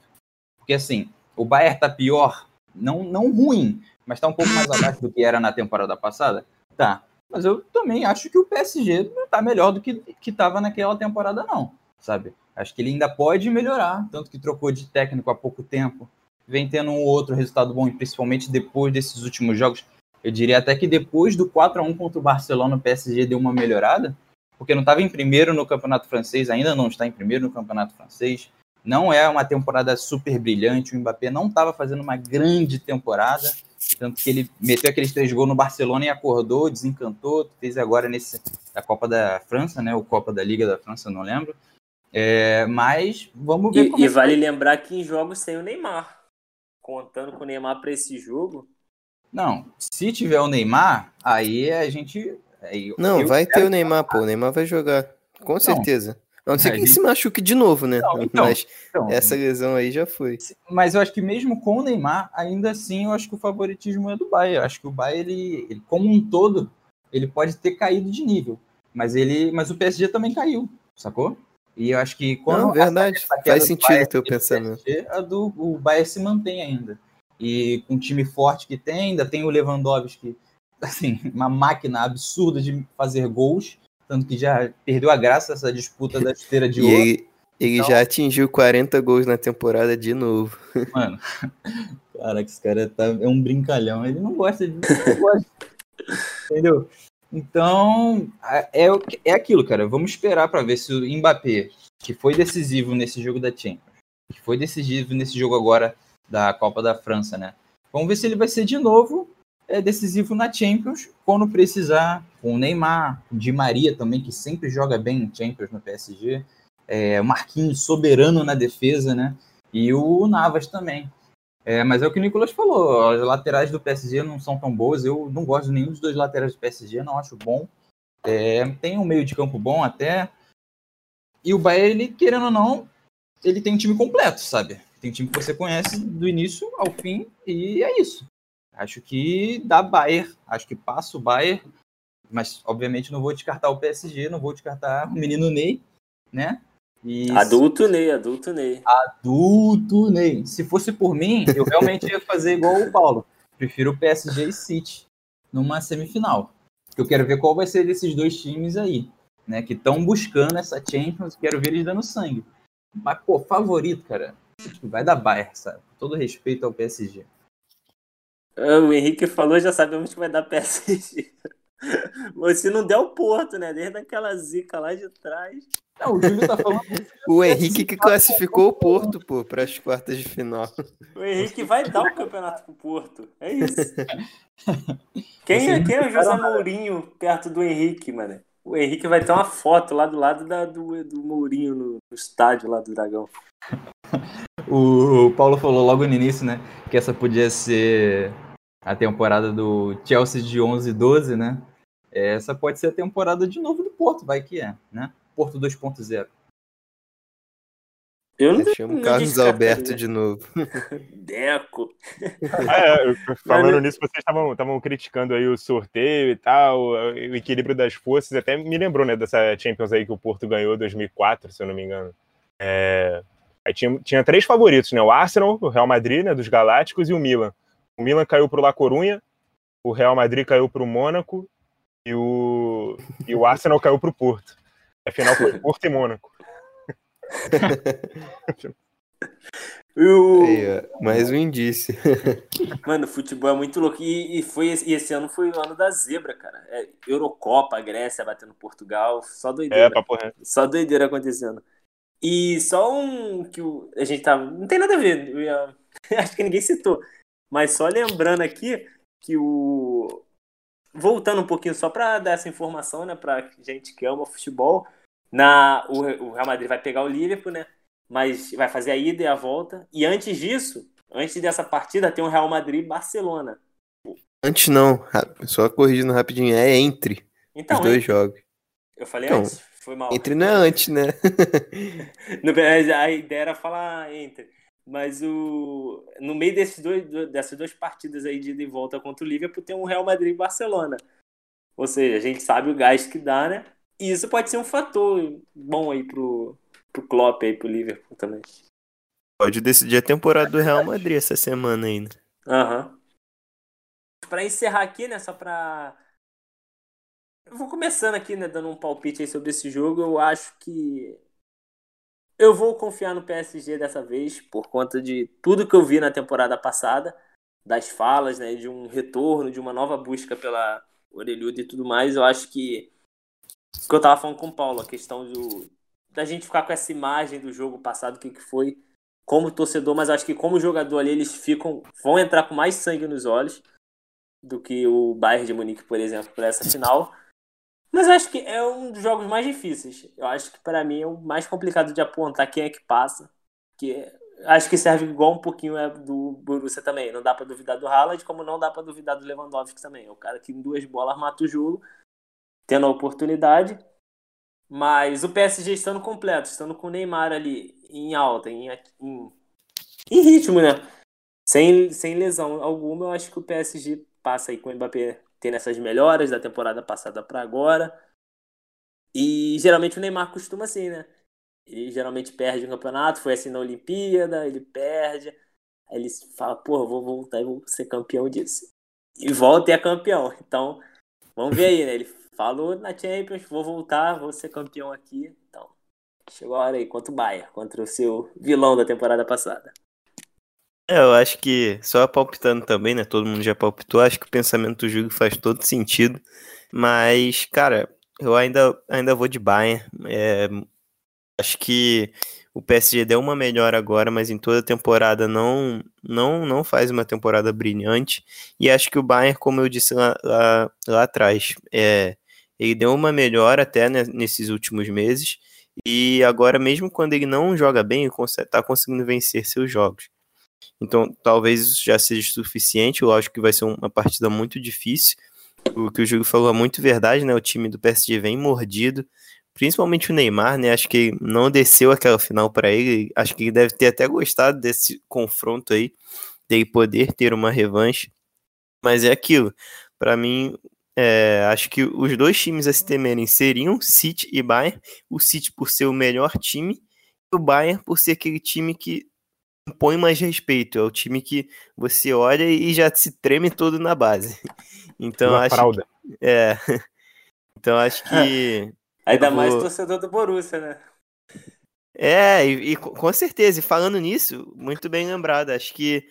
Porque assim, o Bayern tá pior, não, não ruim, mas tá um pouco mais abaixo do que era na temporada passada. Tá. Mas eu também acho que o PSG não tá melhor do que, que tava naquela temporada, não. Sabe? Acho que ele ainda pode melhorar, tanto que trocou de técnico há pouco tempo vem tendo um outro resultado bom, principalmente depois desses últimos jogos. Eu diria até que depois do 4 a 1 contra o Barcelona, o PSG deu uma melhorada, porque não estava em primeiro no Campeonato Francês, ainda não está em primeiro no Campeonato Francês. Não é uma temporada super brilhante, o Mbappé não estava fazendo uma grande temporada, tanto que ele meteu aqueles três gols no Barcelona e acordou, desencantou, fez agora nesse da Copa da França, né, o Copa da Liga da França, não lembro. É, mas vamos ver e, como e é vale lembrar que em jogos sem o Neymar contando com o Neymar para esse jogo? Não, se tiver o Neymar, aí a gente. Aí não, vai ter o Neymar, pô. O Neymar vai jogar. Com não, certeza. A não ser que gente... se machuque de novo, né? Não, então, Mas então, essa lesão aí já foi. Mas eu acho que mesmo com o Neymar, ainda assim, eu acho que o favoritismo é do Bayern. Eu acho que o Bayern, ele, ele, como um todo, ele pode ter caído de nível. Mas ele, mas o PSG também caiu, sacou? E eu acho que quando Não, verdade, faz sentido o teu pensamento. A do o Bayern se mantém ainda. E com o time forte que tem, ainda tem o Lewandowski, assim, uma máquina absurda de fazer gols, tanto que já perdeu a graça essa disputa da esteira de ouro. Ele, ele então, já atingiu 40 gols na temporada de novo. Mano, cara, que esse cara tá, é um brincalhão. Ele não gosta de. Não gosta, entendeu? Então, é, é aquilo, cara. Vamos esperar para ver se o Mbappé, que foi decisivo nesse jogo da Champions, que foi decisivo nesse jogo agora da Copa da França, né? Vamos ver se ele vai ser de novo é, decisivo na Champions quando precisar, com o Neymar, Di Maria também, que sempre joga bem em Champions no PSG, é, o Marquinhos soberano na defesa, né? E o Navas também. É, mas é o que o Nicolas falou, as laterais do PSG não são tão boas. Eu não gosto de nenhum dos dois laterais do PSG, não acho bom. É, tem um meio de campo bom até. E o Bayern, ele, querendo ou não, ele tem um time completo, sabe? Tem um time que você conhece do início ao fim, e é isso. Acho que dá Bayern, acho que passa o Bayern. mas obviamente não vou descartar o PSG, não vou descartar o menino Ney, né? E adulto Ney, adulto Ney. Adulto Ney. Se fosse por mim, eu realmente ia fazer igual o Paulo. Prefiro o PSG e City numa semifinal. Eu quero ver qual vai ser desses dois times aí, né? Que estão buscando essa Champions. Quero ver eles dando sangue. Mas, pô, favorito, cara, vai dar Bayern, sabe? Todo respeito ao PSG. Ah, o Henrique falou, já sabemos que vai dar PSG. Se não der o Porto, né? Desde aquela zica lá de trás. Não, o Júlio tá falando. o Henrique que classificou o Porto, pô, para as quartas de final. O Henrique vai dar o campeonato pro Porto. É isso. Quem, é, quem é o José Mourinho perto do Henrique, mano? O Henrique vai ter uma foto lá do lado da, do, do Mourinho no, no estádio lá do Dragão. O, o Paulo falou logo no início, né? Que essa podia ser a temporada do Chelsea de 11 e 12, né? Essa pode ser a temporada de novo do Porto, vai que é, né? Porto 2.0. Eu não chamo Carlos Alberto de novo. Deco. É, falando nisso, vocês estavam criticando aí o sorteio e tal, o equilíbrio das forças. Até me lembrou, né, dessa Champions aí que o Porto ganhou em 2004, se eu não me engano. É... Aí tinha, tinha três favoritos, né? O Arsenal, o Real Madrid, né, dos Galácticos e o Milan. O Milan caiu para o La Corunha, o Real Madrid caiu para o Mônaco e o, e o Arsenal caiu para o Porto. Afinal, foi Porto e Mônaco. o... mais um indício. Mano, futebol é muito louco. E, e, foi, e esse ano foi o ano da zebra, cara. É, Eurocopa, Grécia batendo Portugal. Só doideira. É, papo reto. Só doideira acontecendo. E só um que o, a gente tava. Não tem nada a ver. Ia, acho que ninguém citou. Mas só lembrando aqui que o. Voltando um pouquinho só para dar essa informação, né, pra gente que ama futebol, na o, o Real Madrid vai pegar o Liverpool, né? Mas vai fazer a ida e a volta. E antes disso, antes dessa partida, tem o Real Madrid e Barcelona. Antes não, só corrigindo rapidinho, é entre então, os dois entre... jogos. Eu falei então, antes, foi mal. Entre não é antes, né? a ideia era falar entre. Mas o no meio desses dois, dessas duas partidas aí de ida e volta contra o Liverpool tem um Real Madrid e Barcelona. Ou seja, a gente sabe o gás que dá, né? E isso pode ser um fator bom aí pro, pro Klopp aí pro Liverpool também. Pode decidir a temporada do Real Madrid essa semana ainda. Aham. Uhum. Para encerrar aqui, né, só para eu vou começando aqui, né, dando um palpite aí sobre esse jogo. Eu acho que eu vou confiar no PSG dessa vez, por conta de tudo que eu vi na temporada passada, das falas, né, de um retorno, de uma nova busca pela orelhuda e tudo mais. Eu acho que que eu tava falando com o Paulo, a questão do, da gente ficar com essa imagem do jogo passado, o que, que foi, como torcedor, mas acho que como jogador ali, eles ficam, vão entrar com mais sangue nos olhos do que o Bayern de Munique, por exemplo, para essa final. Mas acho que é um dos jogos mais difíceis. Eu acho que para mim é o mais complicado de apontar quem é que passa. Que acho que serve igual um pouquinho é do Borussia também. Não dá para duvidar do Haaland, como não dá para duvidar do Lewandowski também. É o cara que em duas bolas mata o jogo, tendo a oportunidade. Mas o PSG estando completo, estando com o Neymar ali em alta, em, em, em ritmo, né? Sem, sem lesão alguma, eu acho que o PSG passa aí com o Mbappé tendo essas melhoras da temporada passada para agora. E geralmente o Neymar costuma assim, né? Ele geralmente perde um campeonato, foi assim na Olimpíada, ele perde. Aí ele fala, pô, vou voltar e vou ser campeão disso. E volta e é campeão. Então, vamos ver aí, né? Ele falou na Champions, vou voltar, vou ser campeão aqui. Então, chegou a hora aí contra o Bayern, contra o seu vilão da temporada passada. É, eu acho que, só palpitando também, né? Todo mundo já palpitou, acho que o pensamento do jogo faz todo sentido. Mas, cara, eu ainda, ainda vou de Bayern. É, acho que o PSG deu uma melhor agora, mas em toda a temporada não, não, não faz uma temporada brilhante. E acho que o Bayern, como eu disse lá, lá, lá atrás, é, ele deu uma melhor até né, nesses últimos meses. E agora, mesmo quando ele não joga bem, ele está conseguindo vencer seus jogos. Então, talvez isso já seja suficiente. Eu acho que vai ser uma partida muito difícil. O que o Júlio falou é muito verdade, né? O time do PSG vem mordido, principalmente o Neymar, né? Acho que não desceu aquela final para ele. Acho que ele deve ter até gostado desse confronto aí, dele poder ter uma revanche. Mas é aquilo. Para mim, é, acho que os dois times a se temerem seriam City e Bayern. O City por ser o melhor time, e o Bayern por ser aquele time que impõe mais respeito. É o time que você olha e já se treme todo na base. Então Uma acho fralda. que, é. Então acho que Ainda Eu mais vou- torcedor do Borussia, né? É, e, e co- com certeza, e falando nisso, muito bem lembrado, acho que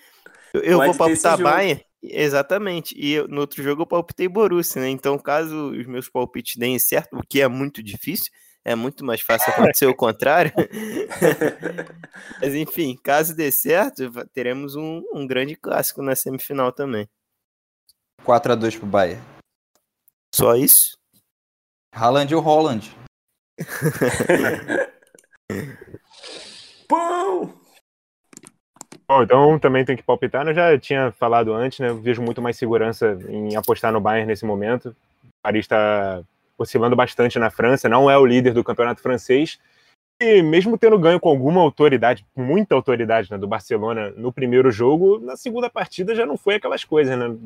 eu, eu vou palpitar. Bayern, exatamente, e eu- no outro jogo eu palpitei Borussia, né, então caso os meus palpites deem certo, o que é muito difícil, é muito mais fácil acontecer o contrário, mas enfim, caso dê certo, teremos um, um grande clássico na semifinal também. 4x2 pro Bayern. Só isso? Haaland ou Holland? Pão! Bom, então também tem que palpitar, né? Eu já tinha falado antes, né? Eu vejo muito mais segurança em apostar no Bayern nesse momento. O Paris está oscilando bastante na França, não é o líder do campeonato francês. E mesmo tendo ganho com alguma autoridade, muita autoridade né, do Barcelona no primeiro jogo, na segunda partida já não foi aquelas coisas, né?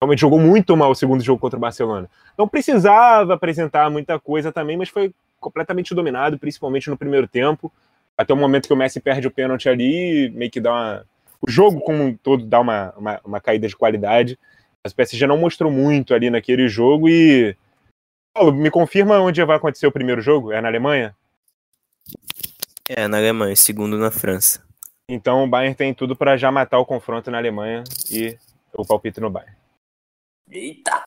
Realmente jogou muito mal o segundo jogo contra o Barcelona. Não precisava apresentar muita coisa também, mas foi completamente dominado, principalmente no primeiro tempo até o momento que o Messi perde o pênalti ali, meio que dá uma. O jogo como um todo dá uma, uma, uma caída de qualidade. Mas o PSG não mostrou muito ali naquele jogo e. Paulo, me confirma onde vai acontecer o primeiro jogo? É na Alemanha? É, na Alemanha, segundo na França. Então o Bayern tem tudo para já matar o confronto na Alemanha e o palpite no Bayern. Eita!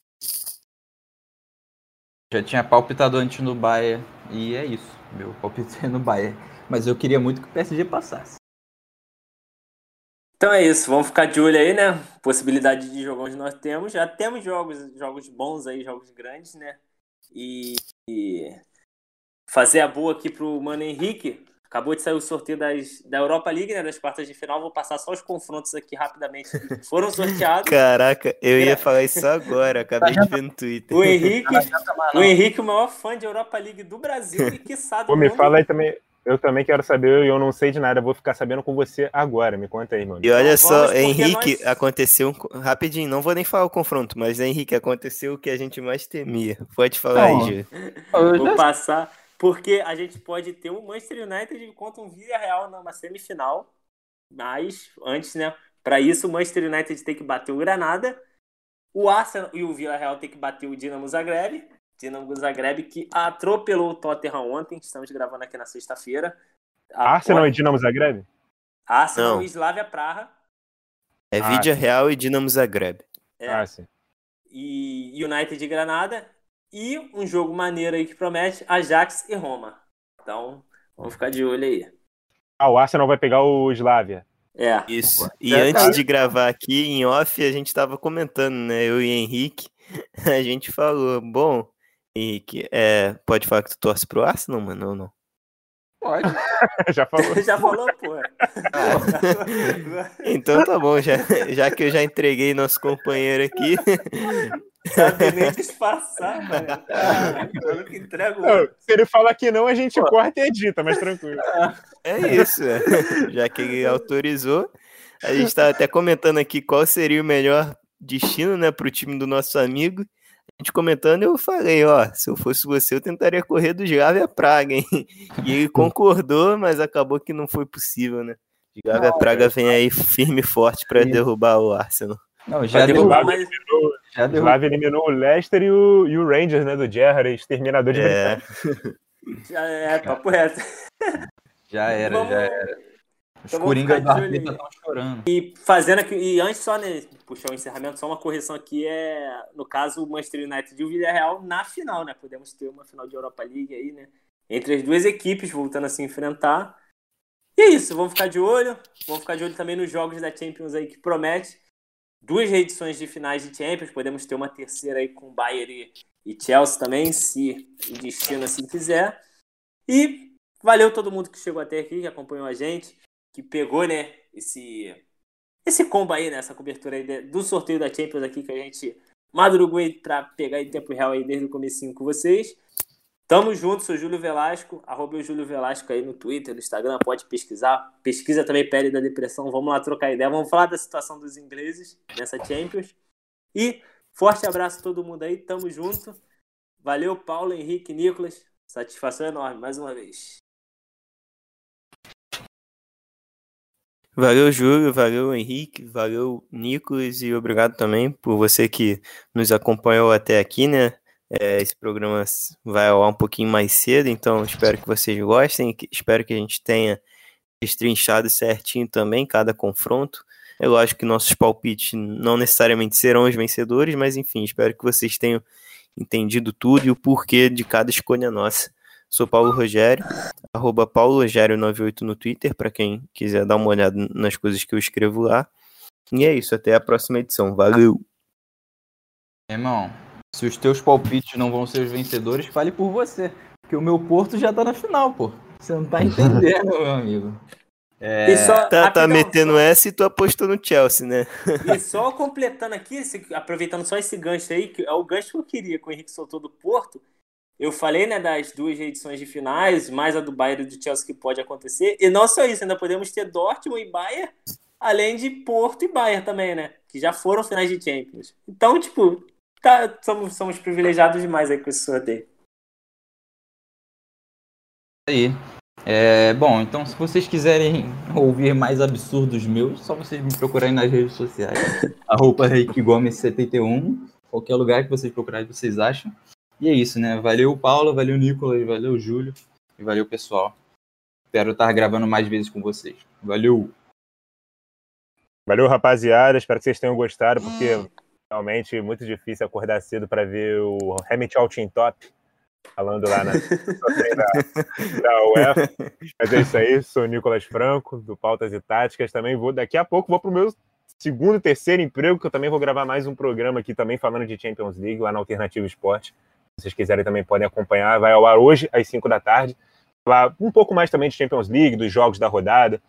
Já tinha palpitado antes no Bayern e é isso. Meu palpite é no Bayern. Mas eu queria muito que o PSG passasse. Então é isso, vamos ficar de olho aí, né? Possibilidade de jogar onde nós temos. Já temos jogos, jogos bons aí, jogos grandes, né? E, e fazer a boa aqui pro Mano Henrique. Acabou de sair o sorteio das, da Europa League, né? Das quartas de final. Vou passar só os confrontos aqui rapidamente. Foram sorteados. Caraca, eu ia falar isso agora, acabei de ver no Twitter. O Henrique, o Henrique, o maior fã de Europa League do Brasil e que sabe Pô, me fala aí também. Eu também quero saber, eu não sei de nada, vou ficar sabendo com você agora. Me conta aí, mano. E olha Então só, vamos, Henrique, nós- aconteceu um... rapidinho, não vou nem falar o confronto, mas Henrique, aconteceu o que a gente mais temia. Pode falar Não. aí, Júlio. Eu Vou passar, porque a gente pode ter um Manchester United contra um Villarreal numa semifinal, mas antes, né? Para isso, o Manchester United tem que bater o Granada, o Arsenal e o Villarreal tem que bater o Dinamo Zagreb, Dinamo Zagreb que atropelou o Tottenham ontem, estamos gravando aqui na sexta-feira. Arsenal e Dinamo Zagreb? Arsenal Não. e Slavia Praha. É Ah. Real e Dinamo Zagreb. É, Ah, sim. e United de Granada. E um jogo maneiro aí que promete Ajax e Roma. Então, vamos ficar de olho aí. Ah, o Arsenal vai pegar o Slavia. É. Isso. E É, antes de gravar aqui em off, a gente tava comentando, né? Eu e Henrique, a gente falou, bom, Henrique, é, pode falar que tu torce pro Arsenal, mano, ou não? Pode. Já falou. Já falou, pô. Então tá bom, já, já que eu já entreguei nosso companheiro aqui, Sabe nem disfarçar, mano. Ah, eu que entrego. Não, se ele falar que não, a gente corta e edita, mas tranquilo. É isso, é. já que ele autorizou. A gente estava até comentando aqui qual seria o melhor destino, né, para o time do nosso amigo. A gente comentando, eu falei, ó, se eu fosse você, eu tentaria correr do Gávea Praga, hein? E ele concordou, mas acabou que não foi possível, né? Gávea Praga vem aí firme e forte para derrubar o Arsenal. Não, já derrubar, mas Já O deu. Slavia eliminou o Leicester e o, e o Rangers, né, do Gerrard, exterminador de É, brincadeira. já é papo reto. Já era, Vamos- já era. Os Então Coringa Arteta aí. estão chorando. E fazendo aqui, e antes só, né, puxar o encerramento, só uma correção aqui é, no caso, o Manchester United e o Villarreal na final, né? Podemos ter uma final de Europa League aí, né? Entre as duas equipes voltando a se enfrentar. E é isso, vamos ficar de olho. Vamos ficar de olho também nos jogos da Champions aí que promete. Duas reedições de finais de Champions, podemos ter uma terceira aí com Bayern e, e Chelsea também, se o destino assim quiser. E valeu todo mundo que chegou até aqui, que acompanhou a gente, que pegou, né, esse esse combo aí, né, essa cobertura aí do sorteio da Champions aqui que a gente madrugou pra pegar em tempo real aí desde o comecinho com vocês. Tamo junto, sou Júlio Velasco, arroba o Júlio Velasco aí no Twitter, no Instagram, pode pesquisar. Pesquisa também Pele da Depressão, vamos lá trocar ideia, vamos falar da situação dos ingleses nessa Champions. E Forte abraço a todo mundo aí, tamo junto. Valeu, Paulo, Henrique, Nicolas. Satisfação enorme, mais uma vez. Valeu, Júlio, valeu, Henrique, valeu, Nicolas, e obrigado também por você que nos acompanhou até aqui, né? É, esse programa vai ao ar um pouquinho mais cedo, então espero que vocês gostem, espero que a gente tenha destrinchado certinho também cada confronto. É lógico que nossos palpites não necessariamente serão os vencedores, mas enfim, espero que vocês tenham entendido tudo e o porquê de cada escolha nossa. Sou Paulo Rogério, arroba Paulo Rogério98 no Twitter, para quem quiser dar uma olhada nas coisas que eu escrevo lá. E é isso, até a próxima edição. Valeu! Irmão, se os teus palpites não vão ser os vencedores, fale por você. Porque o meu Porto já tá na final, pô. Você não tá entendendo, meu amigo. É... Só, tá, tá metendo essa e tu apostou no Chelsea, né? E só completando aqui, aproveitando só esse gancho aí, que é o gancho que eu queria que o Henrique soltou do Porto. Eu falei, né, das duas edições de finais, mais a do Bayern e do Chelsea que pode acontecer. E não só isso, ainda podemos ter Dortmund e Bayern, além de Porto e Bayern também, né? Que já foram finais de Champions. Então, tipo, tá, somos, somos privilegiados demais aí com esse sorteio. Aí. É, bom, então se vocês quiserem ouvir mais absurdos meus, só vocês me procurarem nas redes sociais. Arroba Gomes 71. Qualquer lugar que vocês procurarem, vocês acham. E é isso, né? Valeu, Paulo, valeu, Nicolas, valeu, Júlio e valeu, pessoal. Espero estar gravando mais vezes com vocês. Valeu! Valeu, rapaziada. Espero que vocês tenham gostado, porque realmente é muito difícil acordar cedo para ver o Hamilton Team Top falando lá na da UEFA. Mas é isso aí, sou o Nicolas Franco, do Pautas e Táticas. Também vou, daqui a pouco, vou para o meu segundo, terceiro emprego, que eu também vou gravar mais um programa aqui também falando de Champions League lá na Alternativa Esporte. Vocês quiserem também podem acompanhar. Vai ao ar hoje, às 5 da tarde. Falar um pouco mais também de Champions League, dos jogos da rodada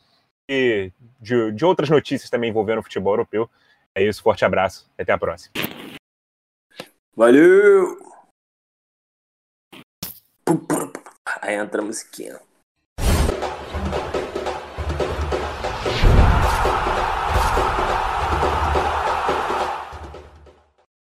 e de, de outras notícias também envolvendo o futebol europeu. É isso, forte abraço. Até a próxima. Valeu! Aí entra a musiquinha.